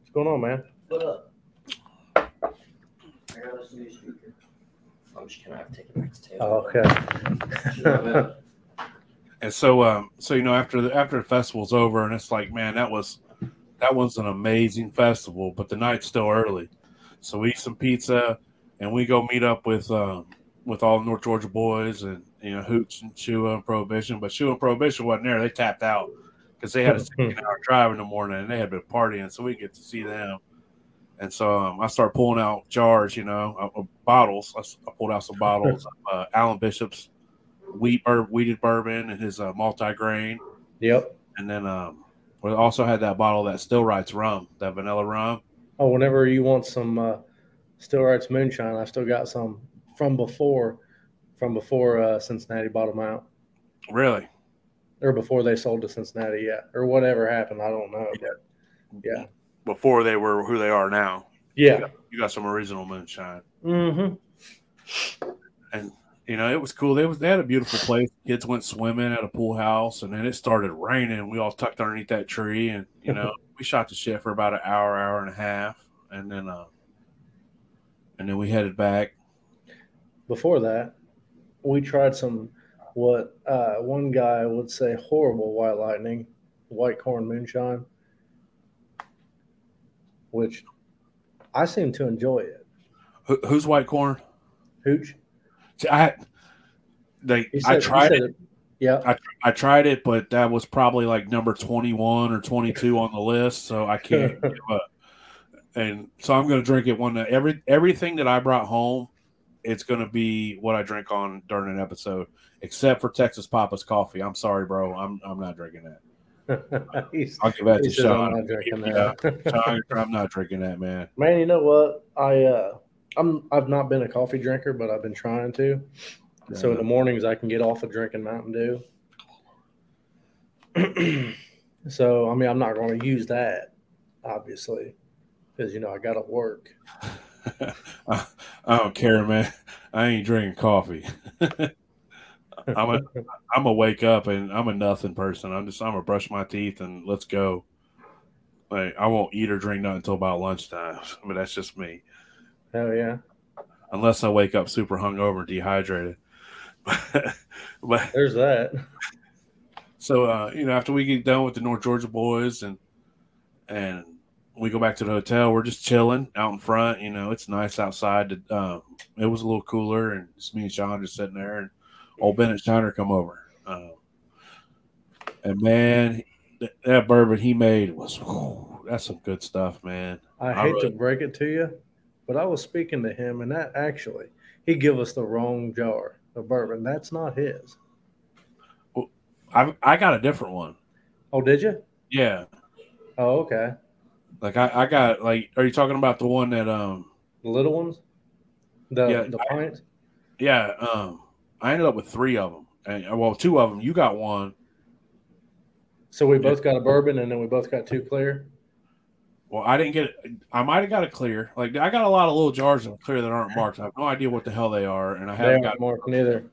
S2: What's going on, man?
S3: What up? I got this new speaker. I'm just gonna have to take it back to table.
S2: Oh, okay.
S1: And so, um, so you know, after the after the festival's over, and it's like, man, that was that was an amazing festival, but the night's still early, so we eat some pizza, and we go meet up with um, with all the North Georgia boys, and you know, Hooch and Shua and Prohibition, but Shua and Prohibition wasn't there; they tapped out because they had a 16 hour drive in the morning, and they had been partying, so we get to see them. And so um, I start pulling out jars, you know, uh, uh, bottles. I, pulled out some bottles of uh, Alan Bishop's wheat bur- wheated bourbon and his uh, multi-grain,
S2: Yep.
S1: and then um, we also had that bottle that still writes rum, that vanilla rum.
S2: Oh, whenever you want some uh, Still Rights moonshine, I still got some from before, from before uh, Cincinnati bought them out,
S1: Really,
S2: or before they sold to Cincinnati, yeah, or whatever happened, I don't know. But yeah,
S1: before they were who they are now.
S2: yeah.
S1: You got some original moonshine,
S2: Mm-hmm.
S1: and you know it was cool. They was they had a beautiful place. Kids went swimming at a pool house, and then it started raining. We all tucked underneath that tree, and you know we shot the shit for about an hour, hour and a half, and then uh, and then we headed back.
S2: Before that, we tried some what uh, one guy would say horrible white lightning, white corn moonshine, which I seem to enjoy it.
S1: Who, who's white corn?
S2: Hooch.
S1: See, I they
S2: He
S1: I tried
S2: said
S1: it.
S2: Yeah.
S1: I tried it, but that was probably like number 21 or 22 on the list, so I can't give up. And so I'm going to drink it one night. Every everything that I brought home, it's going to be what I drink on during an episode, except for Texas Papa's coffee. I'm sorry, bro. I'm I'm not drinking that. I'll give that to
S2: says I'm not drinking that.
S1: Shawn, I'm not drinking that, man.
S2: Man, you know what? I uh, I'm I've not been a coffee drinker, but I've been trying to. So in the mornings, I can get off of drinking Mountain Dew. so I mean, I'm not going to use that, obviously, because you know I got to work.
S1: I, I don't care, man. I ain't drinking coffee. I'm a I'm gonna wake up and I'm a nothing person. I'm just I'm gonna brush my teeth and let's go. Like I won't eat or drink nothing until about lunchtime. I mean that's just me.
S2: Hell yeah!
S1: Unless I wake up super hungover dehydrated. but
S2: There's that.
S1: so uh, you know, after we get done with the North Georgia boys and and we go back to the hotel, we're just chilling out in front. You know, it's nice outside. To, um, it was a little cooler, and it's me and Shawn just sitting there, and old Bennett Shiner come over. Um, and man, th- that bourbon he made was whew, that's some good stuff, man.
S2: I
S1: I
S2: hate to break it to you, but I was speaking to him, and that actually he give us the wrong jar of bourbon. That's not his.
S1: I I got a different one.
S2: Oh, did you?
S1: Yeah,
S2: Oh, okay.
S1: Like I, I got like. Are you talking about the one that um?
S2: The little ones. The
S1: Yeah,
S2: the
S1: I- Yeah, um, I ended up with three of them, and well, two of them. You got one.
S2: So we both got a bourbon, and then we both got two clear.
S1: Well, I didn't get it. I might have got a clear. Like I got a lot of little jars of clear that aren't marked. I have no idea what the hell they are, and I haven't got.
S2: marked neither.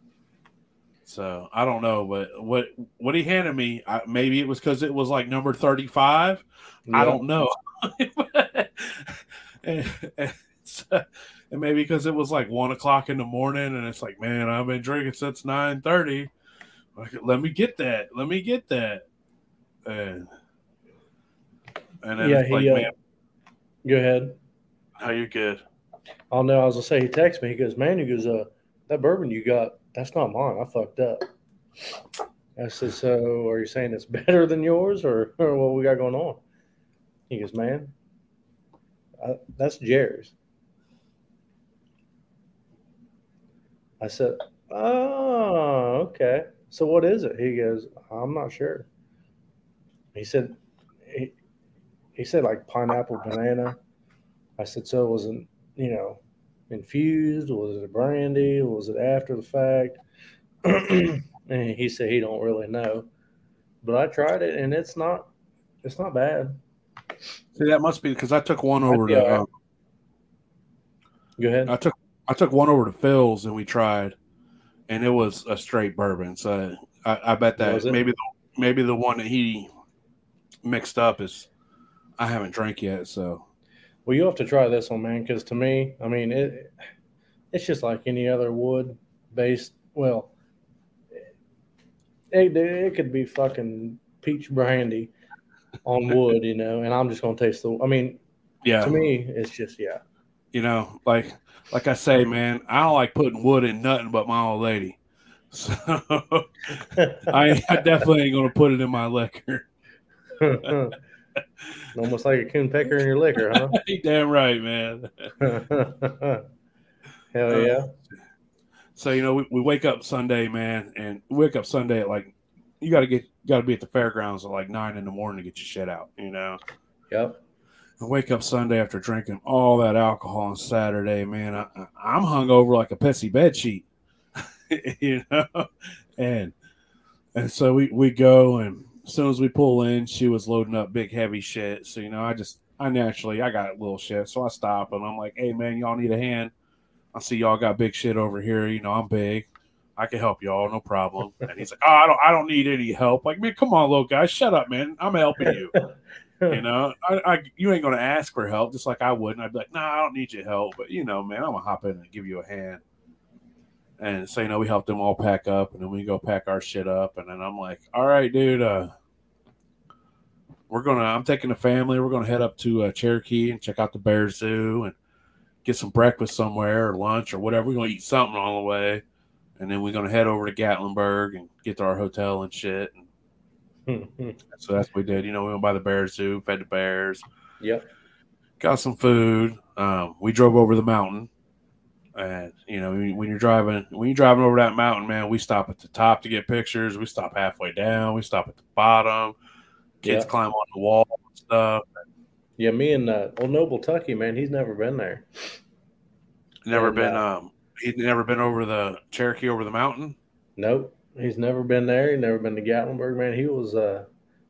S1: So I don't know, but what what he handed me, I, maybe it was because it was like number thirty five. I don't know. and, and, and maybe because it was like one o'clock in the morning, and it's like, man, I've been drinking since nine thirty. Like, let me get that. Let me get that. And and then
S2: Yeah,
S1: it's like,
S2: he. Uh,
S1: man,
S2: go ahead.
S1: how you good?
S2: Oh no, I was gonna say he texted me. He goes, "Man, he goes, uh, that bourbon you got, that's not mine. I fucked up." I said, "So, are you saying it's better than yours, or, or what we got going on?" He goes, "Man, I, that's Jerry's." I said, "Oh, okay. So what is it?" He goes, "I'm not sure." He said, "He, he said like pineapple banana." I said, "So it wasn't, you know, infused? Was it a brandy? Was it after the fact?" and he said he don't really know, but I tried it and it's not, it's not bad.
S1: See, that must be because I took one over to
S2: right.
S1: um,
S2: Go ahead.
S1: I took I took one over to Phil's and we tried, and it was a straight bourbon. So I, I bet that maybe the, maybe the one that he mixed up is I haven't drank yet. So
S2: Well, you have to try this one, man, because to me, I mean, it it's just like any other wood based. Well, it, it could be fucking peach brandy on wood, you know, and I'm just gonna taste the. I mean,
S1: yeah,
S2: to me, it's just yeah.
S1: you know, like like I say, man, I don't like putting wood in nothing but my old lady. So I, I definitely ain't gonna put it in my liquor.
S2: Almost like a coon pecker in your liquor, huh?
S1: Damn right, man.
S2: Hell yeah.
S1: Uh, so you know, we, we wake up Sunday, man, and wake up Sunday at like you got to get got to be at the fairgrounds at like nine in the morning to get your shit out, you know.
S2: Yep.
S1: And wake up Sunday after drinking all that alcohol on Saturday, man. I, I- I'm hungover like a pissy bed sheet, you know. And and so we we go, and as soon as we pull in, she was loading up big heavy shit. So you know, I just I naturally I got little shit, so I stop and I'm like, hey man, y'all need a hand? I see y'all got big shit over here. You know, I'm big. I can help y'all, no problem. And he's like, oh, I don't, I don't need any help. Like, man, come on, little guy, shut up, man. I'm helping you. you know, I, I, you ain't gonna ask for help, just like I wouldn't. I'd be like, nah, I don't need your help, but you know, man, I'm gonna hop in and give you a hand. And so, you know, we help them all pack up, and then we go pack our shit up, and then I'm like, all right, dude, uh, we're gonna, I'm taking the family, we're gonna head up to uh, Cherokee and check out the Bear Zoo and get some breakfast somewhere or lunch or whatever. We're gonna eat something on the way, and then we're gonna head over to Gatlinburg and get to our hotel and shit. And so that's what we did. You know, we went by the bear zoo, fed the bears,
S2: yep.
S1: got some food. Um, we drove over the mountain, and you know, when you're driving, when you're driving over that mountain, man, we stop at the top to get pictures. We stop halfway down. We stop at the bottom. Kids
S2: Yeah.
S1: climb on the wall and stuff.
S2: Yeah, me and uh, old Noble Tucky, man, he's never been there.
S1: Never
S2: And,
S1: been
S2: uh,
S1: um he'd never been over the Cherokee over the mountain.
S2: Nope, he's never been there. He never been to Gatlinburg, man. He was uh,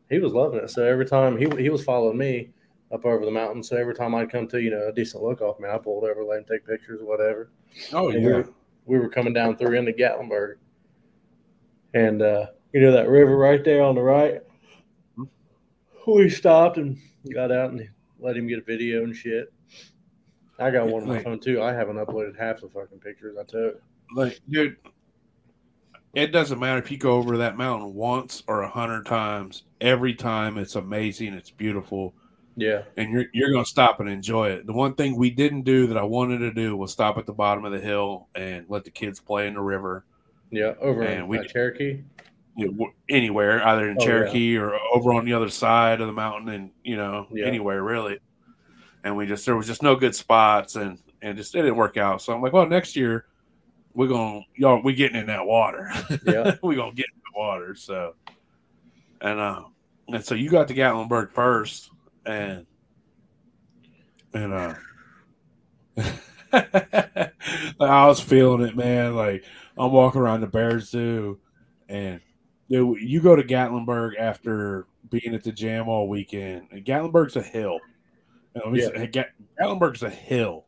S2: he was loving it. So every time he he was following me up over the mountain. So every time I'd come to you know a decent look off, man, I pulled over, let him take pictures, whatever.
S1: Oh
S2: And we, were, we were coming down through into Gatlinburg, and uh, you know that river right there on the right. We stopped and got out and let him get a video and shit. I got one on my
S1: Like-
S2: phone too. I haven't uploaded half the fucking pictures I took.
S1: Like, dude, it doesn't matter if you go over that mountain once or a hundred times. Every time it's amazing, it's beautiful,
S2: Yeah,
S1: and you're you're gonna stop and enjoy it. The one thing we didn't do that I wanted to do was stop at the bottom of the hill and let the kids play in the river.
S2: yeah. Over
S1: and
S2: in
S1: we-
S2: uh, Cherokee.
S1: you know, anywhere, either in
S2: Oh, yeah.
S1: Cherokee or over on the other side of the mountain, and you know,
S2: Yeah.
S1: anywhere really. And we just there was just no good spots, and and just it didn't work out. So I'm like, well, next year we're gonna y'all we getting in that water.
S2: Yeah.
S1: we're gonna get in the water. So and uh and so you got to Gatlinburg first, and and uh. I was feeling it, man. Like I'm walking around the Bear Zoo, and dude, you go to Gatlinburg after being at the jam all weekend. And Gatlinburg's a hill. You know,
S2: Yeah.
S1: Gat- Gatlinburg's a hill,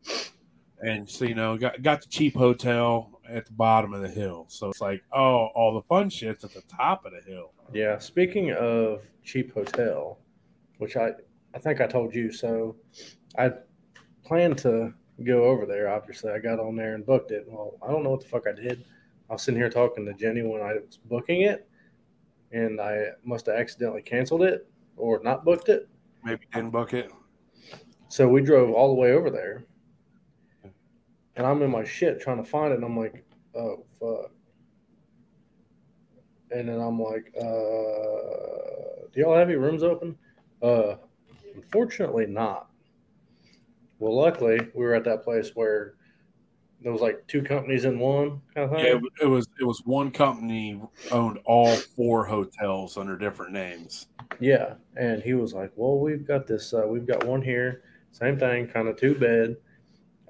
S1: and so you know, got got the cheap hotel at the bottom of the hill. So it's like, oh, all the fun shit's at the top of the hill.
S2: Yeah. Speaking of cheap hotel, which I I think I told you, so I planned to go over there. Obviously, I got on there and booked it. Well, I don't know what the fuck I did. I was sitting here talking to Jenny when I was booking it, and I must have accidentally canceled it or not booked it.
S1: Maybe didn't book it.
S2: So we drove all the way over there, and I'm in my shit trying to find it, and I'm like, oh fuck. And then I'm like, uh, do y'all have any rooms open? Uh, unfortunately, not. Well, luckily, we were at that place where there was like two companies in one kind of thing.
S1: Yeah, it, it was it was one company owned all four hotels under different names.
S2: Yeah, and he was like, "Well, we've got this. Uh, we've got one here, same thing, kind of two bed.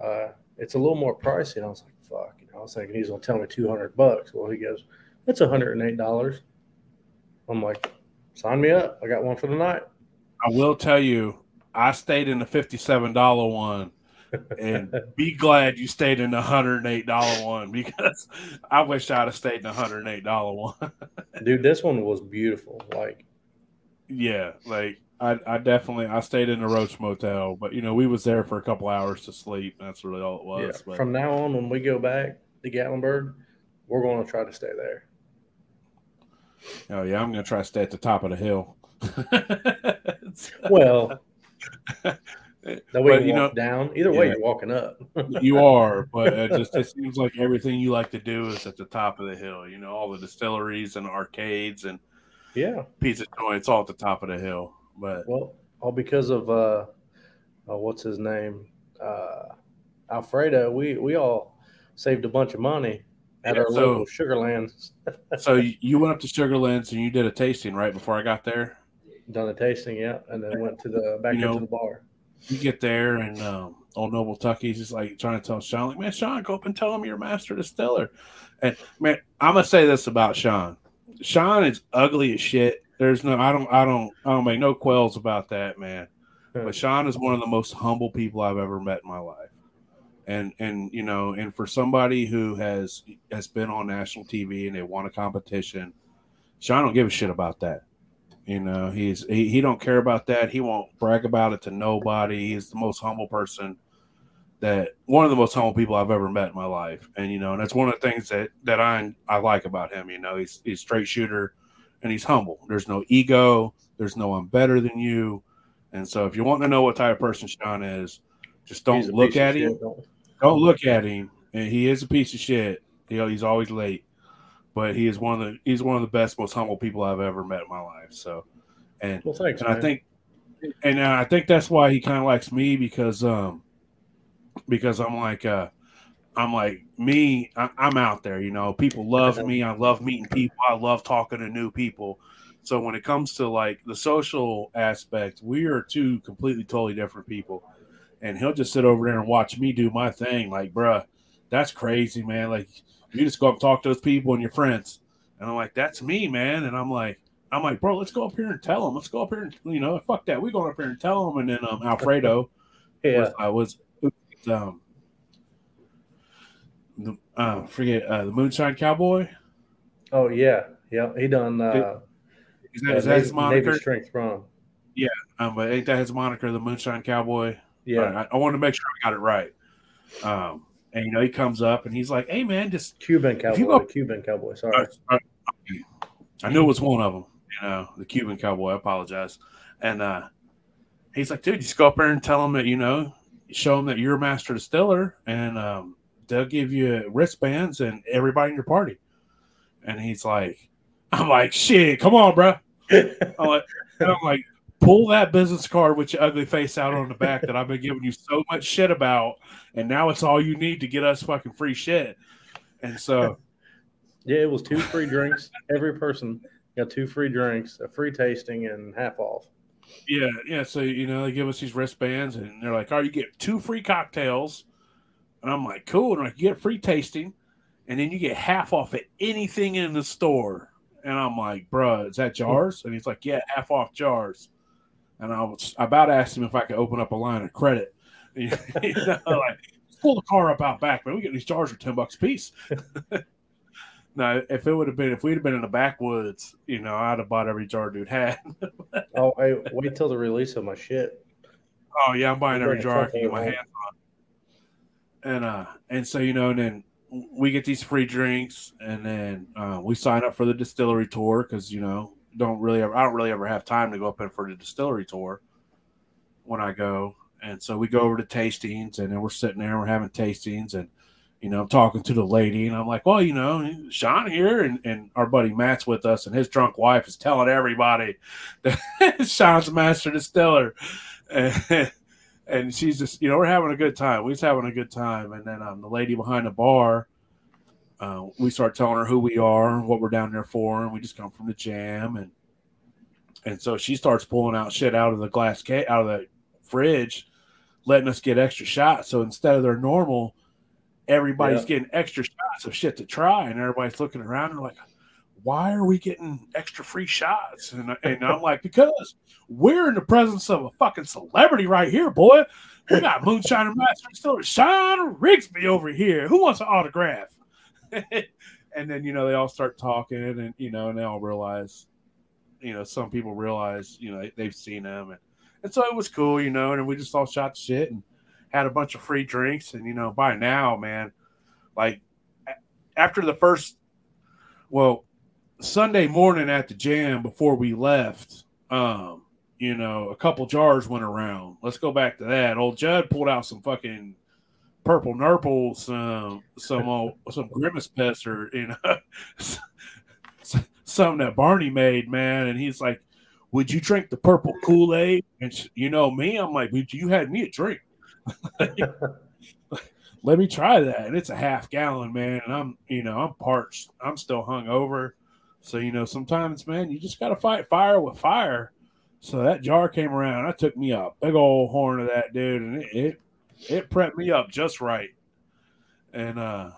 S2: Uh, it's a little more pricey." And I was like, "Fuck!" You know, I was thinking he's gonna tell me two hundred bucks. Well, he goes, "It's hundred and eight dollars." I'm like, "Sign me up! I got one for the night."
S1: I will tell you, I stayed in the fifty-seven dollar one, and be glad you stayed in the hundred and eight dollar one because I wish I'd have stayed in the hundred and eight dollar one.
S2: Dude, this one was beautiful. Like,
S1: yeah, like I, I definitely I stayed in the Roach Motel, but you know we was there for a couple hours to sleep. That's really all it was.
S2: yeah,
S1: but
S2: from now on, when we go back to Gatlinburg, we're going to try to stay there.
S1: oh yeah, I'm gonna try to stay at the top of the hill.
S2: Well, that way
S1: But,
S2: you,
S1: you know-
S2: down. Either way,
S1: Yeah.
S2: you're walking up.
S1: you are, but it just it seems like everything you like to do is at the top of the hill. You know, all the distilleries and arcades and
S2: yeah.
S1: pizza joints all at the top of the hill. But
S2: Well, all because of uh, uh what's his name, uh, Alfredo. We we all saved a bunch of money at
S1: Yeah,
S2: our
S1: so-
S2: local Sugarlands.
S1: so you went up to Sugarlands and you did a tasting right before I got there.
S2: Done a tasting, yeah, and then went to the back
S1: You
S2: into
S1: know-
S2: the bar.
S1: You get there and um, old Noble Tucky's just like trying to tell Shawn, like, man, Shawn, go up and tell him you're master distiller. And man, I'm gonna say this about Shawn. Shawn is ugly as shit. There's no, I don't, I don't, I don't make no quells about that, man. But Shawn is one of the most humble people I've ever met in my life. And and you know, and for somebody who has has been on national TV and they won a competition, Shawn don't give a shit about that. You know, he's he, he don't care about that. He won't brag about it to nobody. He's the most humble person that one of the most humble people I've ever met in my life. And you know, and that's one of the things that that I I like about him. You know, he's he's straight shooter and he's humble. There's no ego. There's no I'm better than you. And so if you want to know what type of person Shawn is, just don't look at
S2: shit,
S1: him.
S2: don't-
S1: Don't look at him. And he is a piece of shit. You know, he's always late. But he is one of the he's one of the best, most humble people I've ever met in my life. So and
S2: Well, thanks,
S1: and
S2: man.
S1: I think and I think that's why he kind of likes me because um because I'm like uh I'm like me I, I'm out there you know people love me I love meeting people I love talking to new people So when it comes to like the social aspect, we are two completely totally different people. And he'll just sit over there and watch me do my thing. Like, bruh, that's crazy, man. Like you just go up and talk to those people and your friends. And I'm like, that's me, man. And I'm like, I'm like, bro, let's go up here and tell them. Let's go up here and you know, fuck that. We going up here and tell them. And then um, Alfredo,
S2: Yeah.
S1: was, I was, um, the, uh, forget uh, the Moonshine Cowboy.
S2: Oh yeah. Yeah. He done uh,
S1: Is that, is that his
S2: Navy,
S1: moniker?
S2: Navy Strength Rum.
S1: Um, but ain't that his moniker, the Moonshine Cowboy?
S2: Yeah.
S1: I, I wanted to make sure I got it right. Um, and you know, he comes up and he's like, "Hey, man, just
S2: Cuban cowboy.
S1: go-
S2: Cuban cowboy. Sorry.
S1: I, I knew it was one of them, you know, the Cuban cowboy. I apologize. And uh, he's like, dude, just go up there and tell him that, you know, show him that you're a master distiller and um, they'll give you wristbands and everybody in your party. And he's like, I'm like, shit, come on, bro. I'm like, I'm like, pull that business card with your ugly face out on the back that I've been giving you so much shit about. And now it's all you need to get us fucking free shit. And so,
S2: yeah, it was two free drinks. Every person got two free drinks, a free tasting, and half off.
S1: Yeah, yeah. So you know, they give us these wristbands, and they're like, "Oh, you get two free cocktails," and I'm like, "Cool." And like, you get free tasting, and then you get half off at anything in the store. And I'm like, "Bruh, is that hmm. jars?" And he's like, "Yeah, half off jars." And I was I about asked him if I could open up a line of credit. you know, like pull the car up out back, man. We get these jars for ten bucks a piece. no, if it would have been if we'd have been in the backwoods, you know, I'd have bought every jar dude had.
S2: Oh, wait till the release of my shit.
S1: Oh yeah, I'm buying every jar I can get my hands on. And uh, and so you know, and then we get these free drinks, and then uh, we sign up for the distillery tour because you know don't really ever, I don't really ever have time to go up in for the distillery tour when I go, and so we go over to tastings, and then we're sitting there, and we're having tastings, and you know I'm talking to the lady, and I'm like, well, you know, Shawn here, and and our buddy Matt's with us, and his drunk wife is telling everybody that Shawn's master distiller. And, and she's just, you know, we're having a good time. We're just having a good time. And then um, the lady behind the bar, uh, we start telling her who we are and what we're down there for, and we just come from the jam. And and so she starts pulling out shit out of the glass case, out of the fridge, letting us get extra shots. So instead of their normal, everybody's
S2: Yeah.
S1: getting extra shots of shit to try, and everybody's looking around and like, why are we getting extra free shots? And, and I'm like, because we're in the presence of a fucking celebrity right here, boy. We got Moonshine and Master Distiller Shawn Rigsby over here. Who wants an autograph? and then, you know, they all start talking and, you know, and they all realize, you know, some people realize, you know, they, they've seen him. And, and so it was cool, you know, and we just all shot shit and had a bunch of free drinks. And, you know, by now, man, like after the first, well, Sunday morning at the jam before we left, um, you know, a couple jars went around. Let's go back to that. Old Judd pulled out some fucking purple nurple, some some old, some grimace pester, you know, something that Barney made, man. And he's like, "Would you drink the purple Kool Aid?" And sh- you know me, I'm like, "Would you had me a drink?" Let me try that. And it's a half gallon, man. And I'm, you know, I'm parched. I'm still hung over. So, you know, sometimes, man, you just got to fight fire with fire. So that jar came around. I took me a big old horn of that dude, and it it, it prepped me up just right. And uh,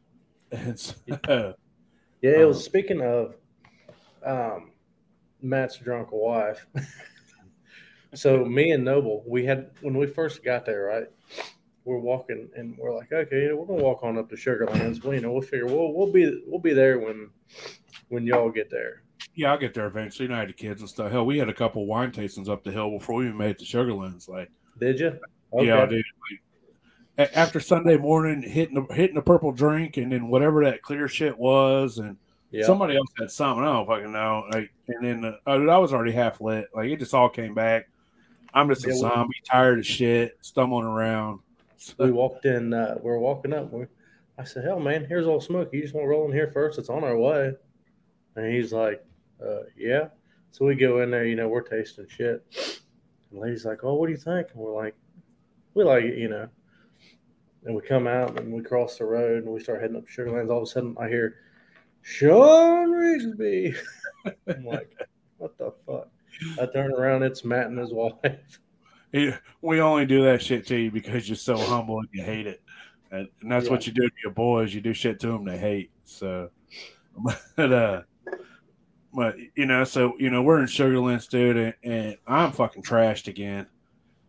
S1: and so,
S2: Yeah, it was
S1: Um,
S2: speaking of um, Matt's drunk wife. so me and Noble, we had when we first got there, right? We're walking and we're like, okay, we're gonna walk on up to Sugarlands. Well, you know, we'll figure we'll we'll be we'll be there when when y'all get there.
S1: yeah, I'll get there eventually. You know, I had the kids and stuff. Hell, we had a couple wine tastings up the hill before we even made it to Sugarlands. Like,
S2: Did you?
S1: Yeah, dude. Like, after Sunday morning, hitting the hitting the purple drink, and then whatever that clear shit was, and
S2: yeah.
S1: somebody else had something. I don't fucking know. Like, and then uh, dude, I was already half lit. Like, it just all came back. I'm just a zombie, tired of shit, stumbling around.
S2: we walked in. Uh, we are walking up. We, I said, "Hell, man, here's old Smoke. You just want to roll in here first? It's on our way." And he's like, uh, "Yeah." So we go in there. You know, we're tasting shit. And lady's like, "Oh, what do you think?" And we're like, "We like it," you know. And we come out and we cross the road and we start heading up Sugarlands. All of a sudden, I hear Shawn Rigsby. I'm like, what the fuck? I turn around, it's Matt and his wife.
S1: We only do that shit to you because you're so humble and you hate it, and, and that's what you do to your boys. You do shit to them they hate. So, but uh, but you know, so you know, we're in Sugarlands, dude, and, and I'm fucking trashed again.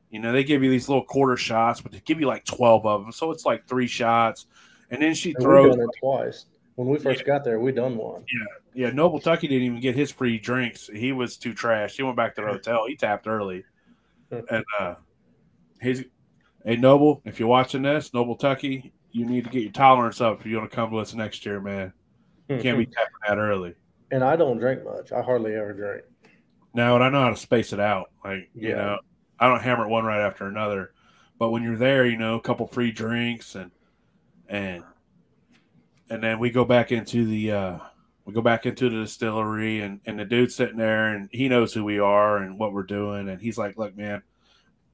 S1: You know, they give you these little quarter shots, but they give you like twelve of them, so it's like three shots, and then she
S2: And
S1: throws.
S2: done it twice. When we first got there, we done one.
S1: Yeah, yeah. Noble Tucky didn't even get his free drinks. He was too trashed. He went back to the hotel. He tapped early. And uh he's hey Noble, if you're watching this, Noble Tucky, you need to get your tolerance up if you want to come to us next year, man. You can't be tapping that early.
S2: and I don't drink much. I hardly ever drink.
S1: Now, and I know how to space it out. Like, you
S2: Yeah.
S1: know, I don't hammer it one right after another. But when you're there, you know, a couple free drinks and and and then we go back into the uh we go back into the distillery and and the dude's sitting there and he knows who we are and what we're doing and he's like, "Look, man,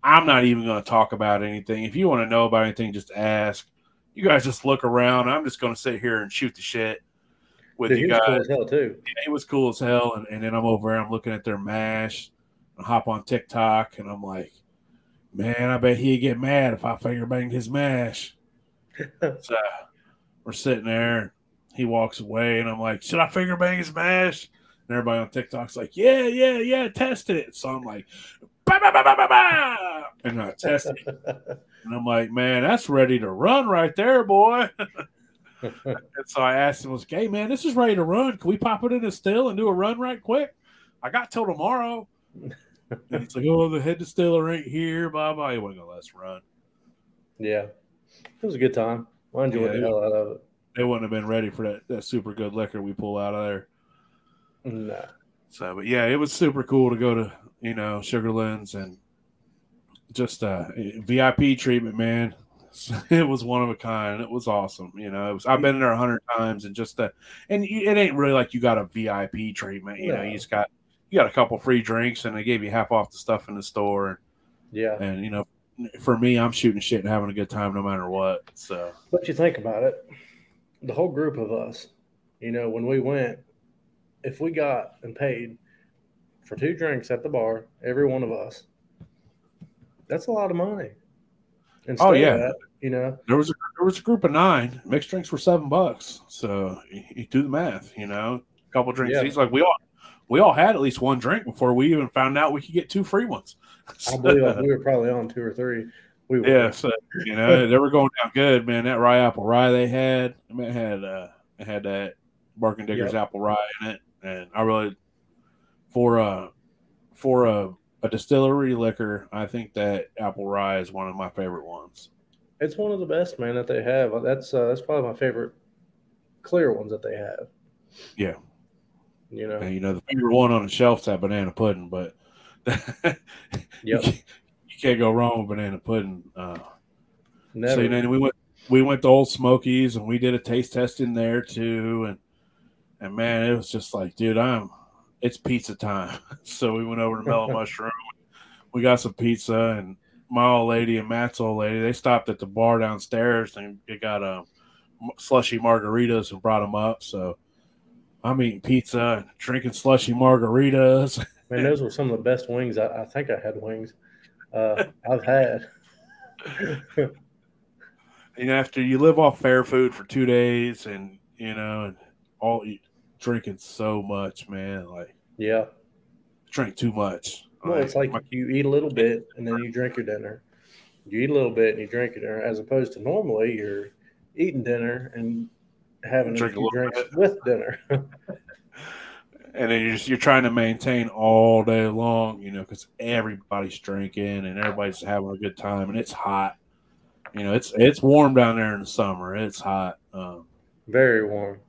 S1: I'm not even going to talk about anything. If you want to know about anything, just ask. You guys just look around. I'm just going to sit here and shoot the shit with
S2: Dude,
S1: you guys."
S2: cool as hell too.
S1: it was cool as hell. And, and then I'm over there, I'm looking at their mash, and hop on TikTok, and I'm like, man, I bet he'd get mad if I finger banged his mash. so we're sitting there, he walks away, and I'm like, should I finger bang his mash? And everybody on TikTok's like, yeah, yeah, yeah, test it. So I'm like, bah, bah, bah, bah, bah, bah, and I test it. And I'm like, man, that's ready to run right there, boy. And so I asked him, was, hey, man, this is ready to run. Can we pop it in a still and do a run right quick? I got till tomorrow. and he's like, oh, the head distiller ain't here, blah, blah. He wasn't going to let us run.
S2: yeah, it was a good time. I enjoyed
S1: Yeah,
S2: the hell out of it.
S1: They wouldn't have been ready for that, that super good liquor we pull out of there.
S2: Nah.
S1: So, but yeah, it was super cool to go to, you know, Sugarlands and just uh VIP treatment, man. It was one of a kind. It was awesome. You know, it was, I've been in there a hundred times and just uh and it ain't really like you got a VIP treatment. You know, you just got you got a couple free drinks and they gave you half off the stuff in the store.
S2: Yeah,
S1: And you know, for me, I'm shooting shit and having a good time no matter what. So
S2: but you think about it, the whole group of us, you know, when we went, if we got and paid for two drinks at the bar, every one of us, that's a lot of money. Instead
S1: Oh, yeah.
S2: that, you know,
S1: there was a there was a group of nine. Mixed drinks were seven bucks. So you, you do the math. You know, a couple drinks.
S2: Yeah.
S1: He's like we all we all had at least one drink before we even found out we could get two free ones.
S2: I believe like, we were probably on two or three. We were.
S1: yeah, so you know they were going down good, man. That rye apple rye they had, I mean, it had uh, it had that Mark and Digger's apple rye in it, and I really for uh for a a distillery liquor, I think that apple rye is one of my favorite ones.
S2: It's one of the best, man, that they have. That's uh, that's probably my favorite clear ones that they have.
S1: Yeah.
S2: You know.
S1: And, you know, the favorite one on the shelf's that banana pudding, but
S2: Yep.
S1: Can't, you can't go wrong with banana pudding. Uh,
S2: Never.
S1: so then we went we went to Ole Smokies and we did a taste test in there too, and and man, it was just like, dude, I'm it's pizza time. so we went over to Mellow Mushroom. We got some pizza, and my old lady and Matt's old lady they stopped at the bar downstairs and they got a slushy margaritas and brought them up. So I'm eating pizza and drinking slushy margaritas.
S2: Man, those were some of the best wings. I, I think I had wings. Uh, I've had.
S1: And after you live off fair food for two days, and you know, and all drinking so much, man, like
S2: Yeah.
S1: drink too much.
S2: Well, it's like you eat a little bit and then you drink your dinner. You eat a little bit and you drink your dinner, as opposed to normally you're eating dinner and having a
S1: Drink a
S2: few drinks with dinner.
S1: and then you're just you're trying to maintain all day long, you know, because everybody's drinking and everybody's having a good time, and it's hot. You know, it's it's warm down there in the summer. It's hot. Um,
S2: Very warm.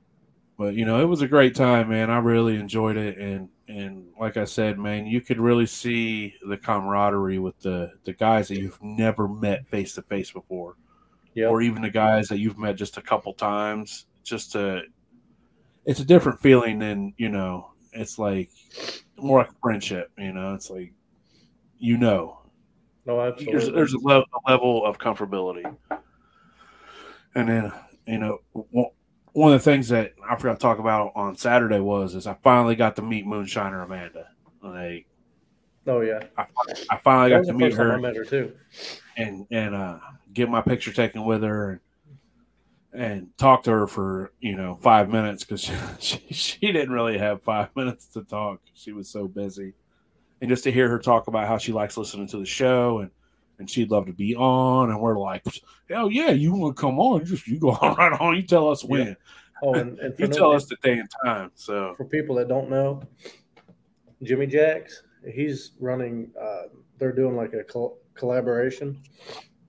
S1: but you know it was a great time man i really enjoyed it and and like i said man you could really see the camaraderie with the the guys that you've never met face to face before
S2: Yeah.
S1: or even the guys that you've met just a couple times just to it's a different feeling than you know it's like more like friendship you know it's like you know
S2: No,
S1: there's,
S2: absolutely.
S1: there's a, level, a level of comfortability. And then, you know, one- of the things that I forgot to talk about on Saturday was is I finally got to meet Moonshiner Amanda. Like
S2: Oh yeah,
S1: I, I finally got to meet
S2: her. I met her too.
S1: and and uh, get my picture taken with her and and talk to her for you know five minutes because she, she she didn't really have five minutes to talk. She was so busy, and just to hear her talk about how she likes listening to the show and and she'd love to be on, and we're like, hell yeah, you want to come on? Just you go on right on. You tell us when.
S2: Oh, and, and
S1: You
S2: no-
S1: tell us the day and time. So
S2: for people that don't know, Jimmy Jacks, he's running. Uh, they're doing like a col- collaboration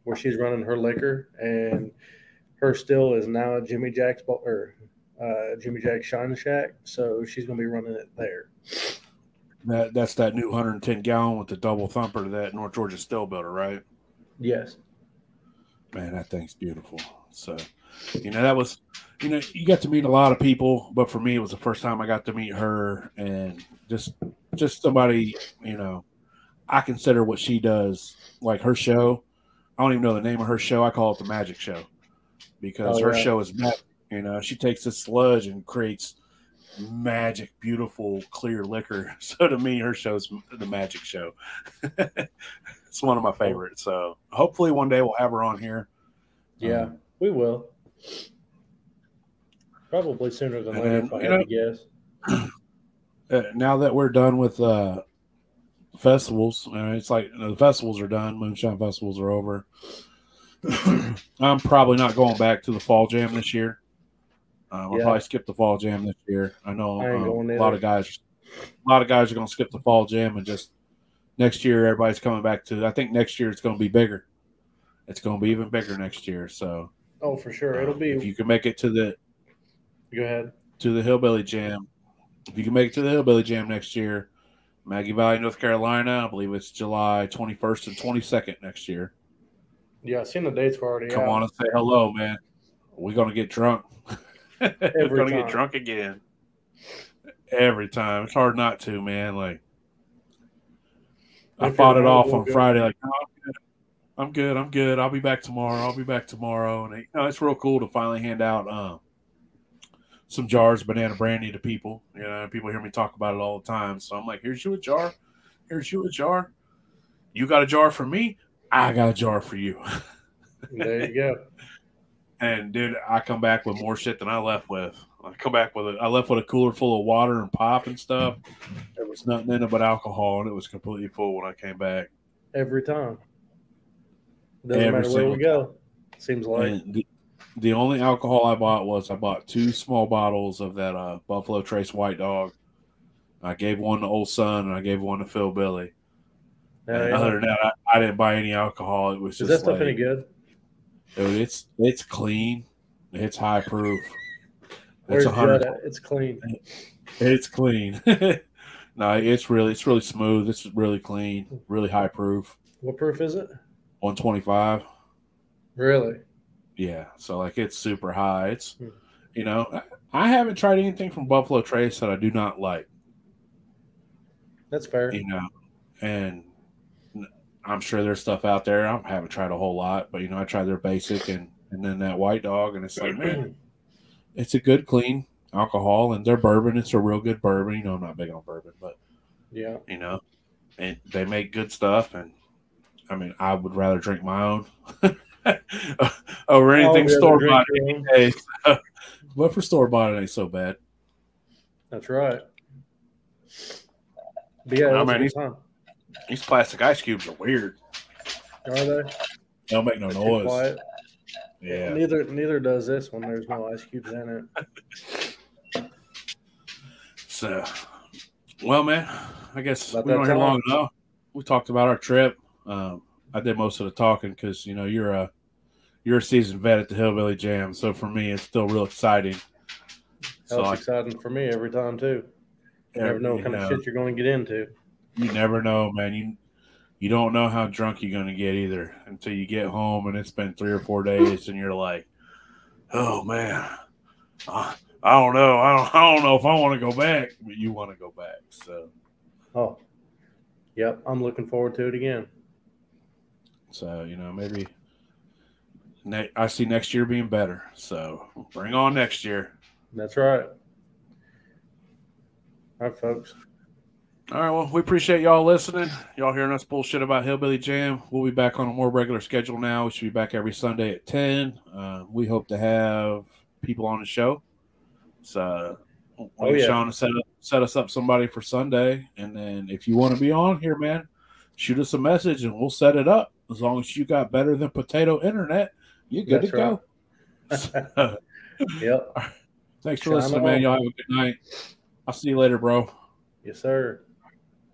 S2: where she's running her liquor, and her still is now a Jimmy Jack's or uh, Jimmy Jack's Shine Shack. So she's gonna be running it there.
S1: that that's that new 110 gallon with the double thumper to that North Georgia Still builder, right?
S2: Yes.
S1: Man, that thing's beautiful. So, you know, that was, you know, you got to meet a lot of people, but for me, it was the first time I got to meet her and just, just somebody, you know, I consider what she does like her show. I don't even know the name of her show. I call it the Magic Show because
S2: Oh,
S1: her
S2: yeah.
S1: show is magic. You know, she takes this sludge and creates magic, beautiful, clear liquor. So to me, her show's the Magic Show. it's one of my favorites. So hopefully one day we'll have her on here.
S2: Yeah,
S1: Um,
S2: we will. Probably sooner than later, if I had
S1: know-
S2: to guess.
S1: uh, now that we're done with uh, festivals, uh, it's like the festivals are done. Moonshine festivals are over. I'm probably not going back to the fall jam this year. Um, I'll
S2: Yeah.
S1: probably skip the fall jam this year. I know
S2: I
S1: um, a lot of guys, a lot of guys are going to skip the fall jam and just next year everybody's coming back to. I think next year it's going to be bigger. It's going to be even bigger next year. So
S2: Oh, for sure. It'll be.
S1: if you can make it to the
S2: go ahead.
S1: to the Hillbilly Jam. If you can make it to the Hillbilly Jam next year, Maggie Valley, North Carolina, I believe it's July 21st and 22nd next year.
S2: Yeah, I seen the dates were already
S1: Come
S2: out.
S1: on and say hello, man. We're going to get drunk. We're going to get drunk again. Every time. It's hard not to, man. Like, I
S2: If
S1: fought it off on
S2: go.
S1: Friday. Like, "No, I'm good. I'm good. I'm good. I'll be back tomorrow. I'll be back tomorrow. And you know, it's real cool to finally hand out um, some jars of banana brandy to people. You know, people hear me talk about it all the time. So I'm like, here's you a jar. Here's you a jar. You got a jar for me. I got a jar for you.
S2: There you go.
S1: And dude, I come back with more shit than I left with. I come back with it. I left with a cooler full of water and pop and stuff. There was nothing in it but alcohol, and it was completely full when I came back.
S2: Every time. Doesn't
S1: Every
S2: matter where we go. Seems like.
S1: The, the only alcohol I bought was I bought two small bottles of that uh, Buffalo Trace White Dog. I gave one to Old Son and I gave one to Phil Billy.
S2: Yeah,
S1: other than that, I, I didn't buy any alcohol. It was
S2: Is
S1: just
S2: that stuff
S1: like,
S2: any good?
S1: dude, it's it's clean. It's high proof. It's hundred.
S2: It's clean.
S1: It's clean. no, it's really it's really smooth. It's really clean. Really high proof.
S2: What proof is it?
S1: One twenty five.
S2: Really?
S1: Yeah, so like it's super high. It's
S2: Hmm.
S1: you know I- I haven't tried anything from Buffalo Trace that I do not like.
S2: That's fair.
S1: You know, and I'm sure there's stuff out there. I haven't tried a whole lot, but you know I tried their basic and and then that White Dog, and it's like man, it's a good clean alcohol, and their bourbon. It's a real good bourbon. You know I'm not big on bourbon, but
S2: yeah.
S1: you know, and they make good stuff. And I mean, I would rather drink my own over
S2: oh, anything able to
S1: store bought. Hey, but for store bought, it ain't so bad.
S2: That's right. But yeah,
S1: I
S2: was a
S1: mean. These plastic ice cubes are weird.
S2: Are they?
S1: They don't make no
S2: They're
S1: noise. Yeah.
S2: Neither neither does this one. there's no ice cubes in it.
S1: So, well, man, I guess
S2: About
S1: we were
S2: that
S1: here long enough. We talked about our trip. Um, I did most of the talking because you know you're a you're a seasoned vet at the Hillbilly Jam, so for me it's still real exciting. So
S2: That's
S1: like,
S2: exciting for me every time too. You never know what kind
S1: know,
S2: of shit you're going to get into.
S1: You never know, man. You you don't know how drunk you're gonna get either until you get home and it's been three or four days and you're like, oh man, I, I don't know, I don't, I don't know if I want to go back, but you want to go back. So
S2: Oh, yep. I'm looking forward to it again.
S1: so you know maybe ne- I see next year being better. So bring on next year.
S2: That's right. All right, folks.
S1: All right. Well, we appreciate y'all listening. Y'all hearing us bullshit about Hillbilly Jam. We'll be back on a more regular schedule now. We should be back every Sunday at 10. Uh, we hope to have people on the show. So,
S2: Oh,
S1: oh,
S2: yeah.
S1: Shawn set, up, set us up somebody for Sunday. And then if you want to be on here, man, shoot us a message and we'll set it up. As long as you got better than potato internet, you're good
S2: That's
S1: to go.
S2: Yep.
S1: Thanks for listening, man. Y'all have a good night. I'll see you later, bro.
S2: Yes, sir.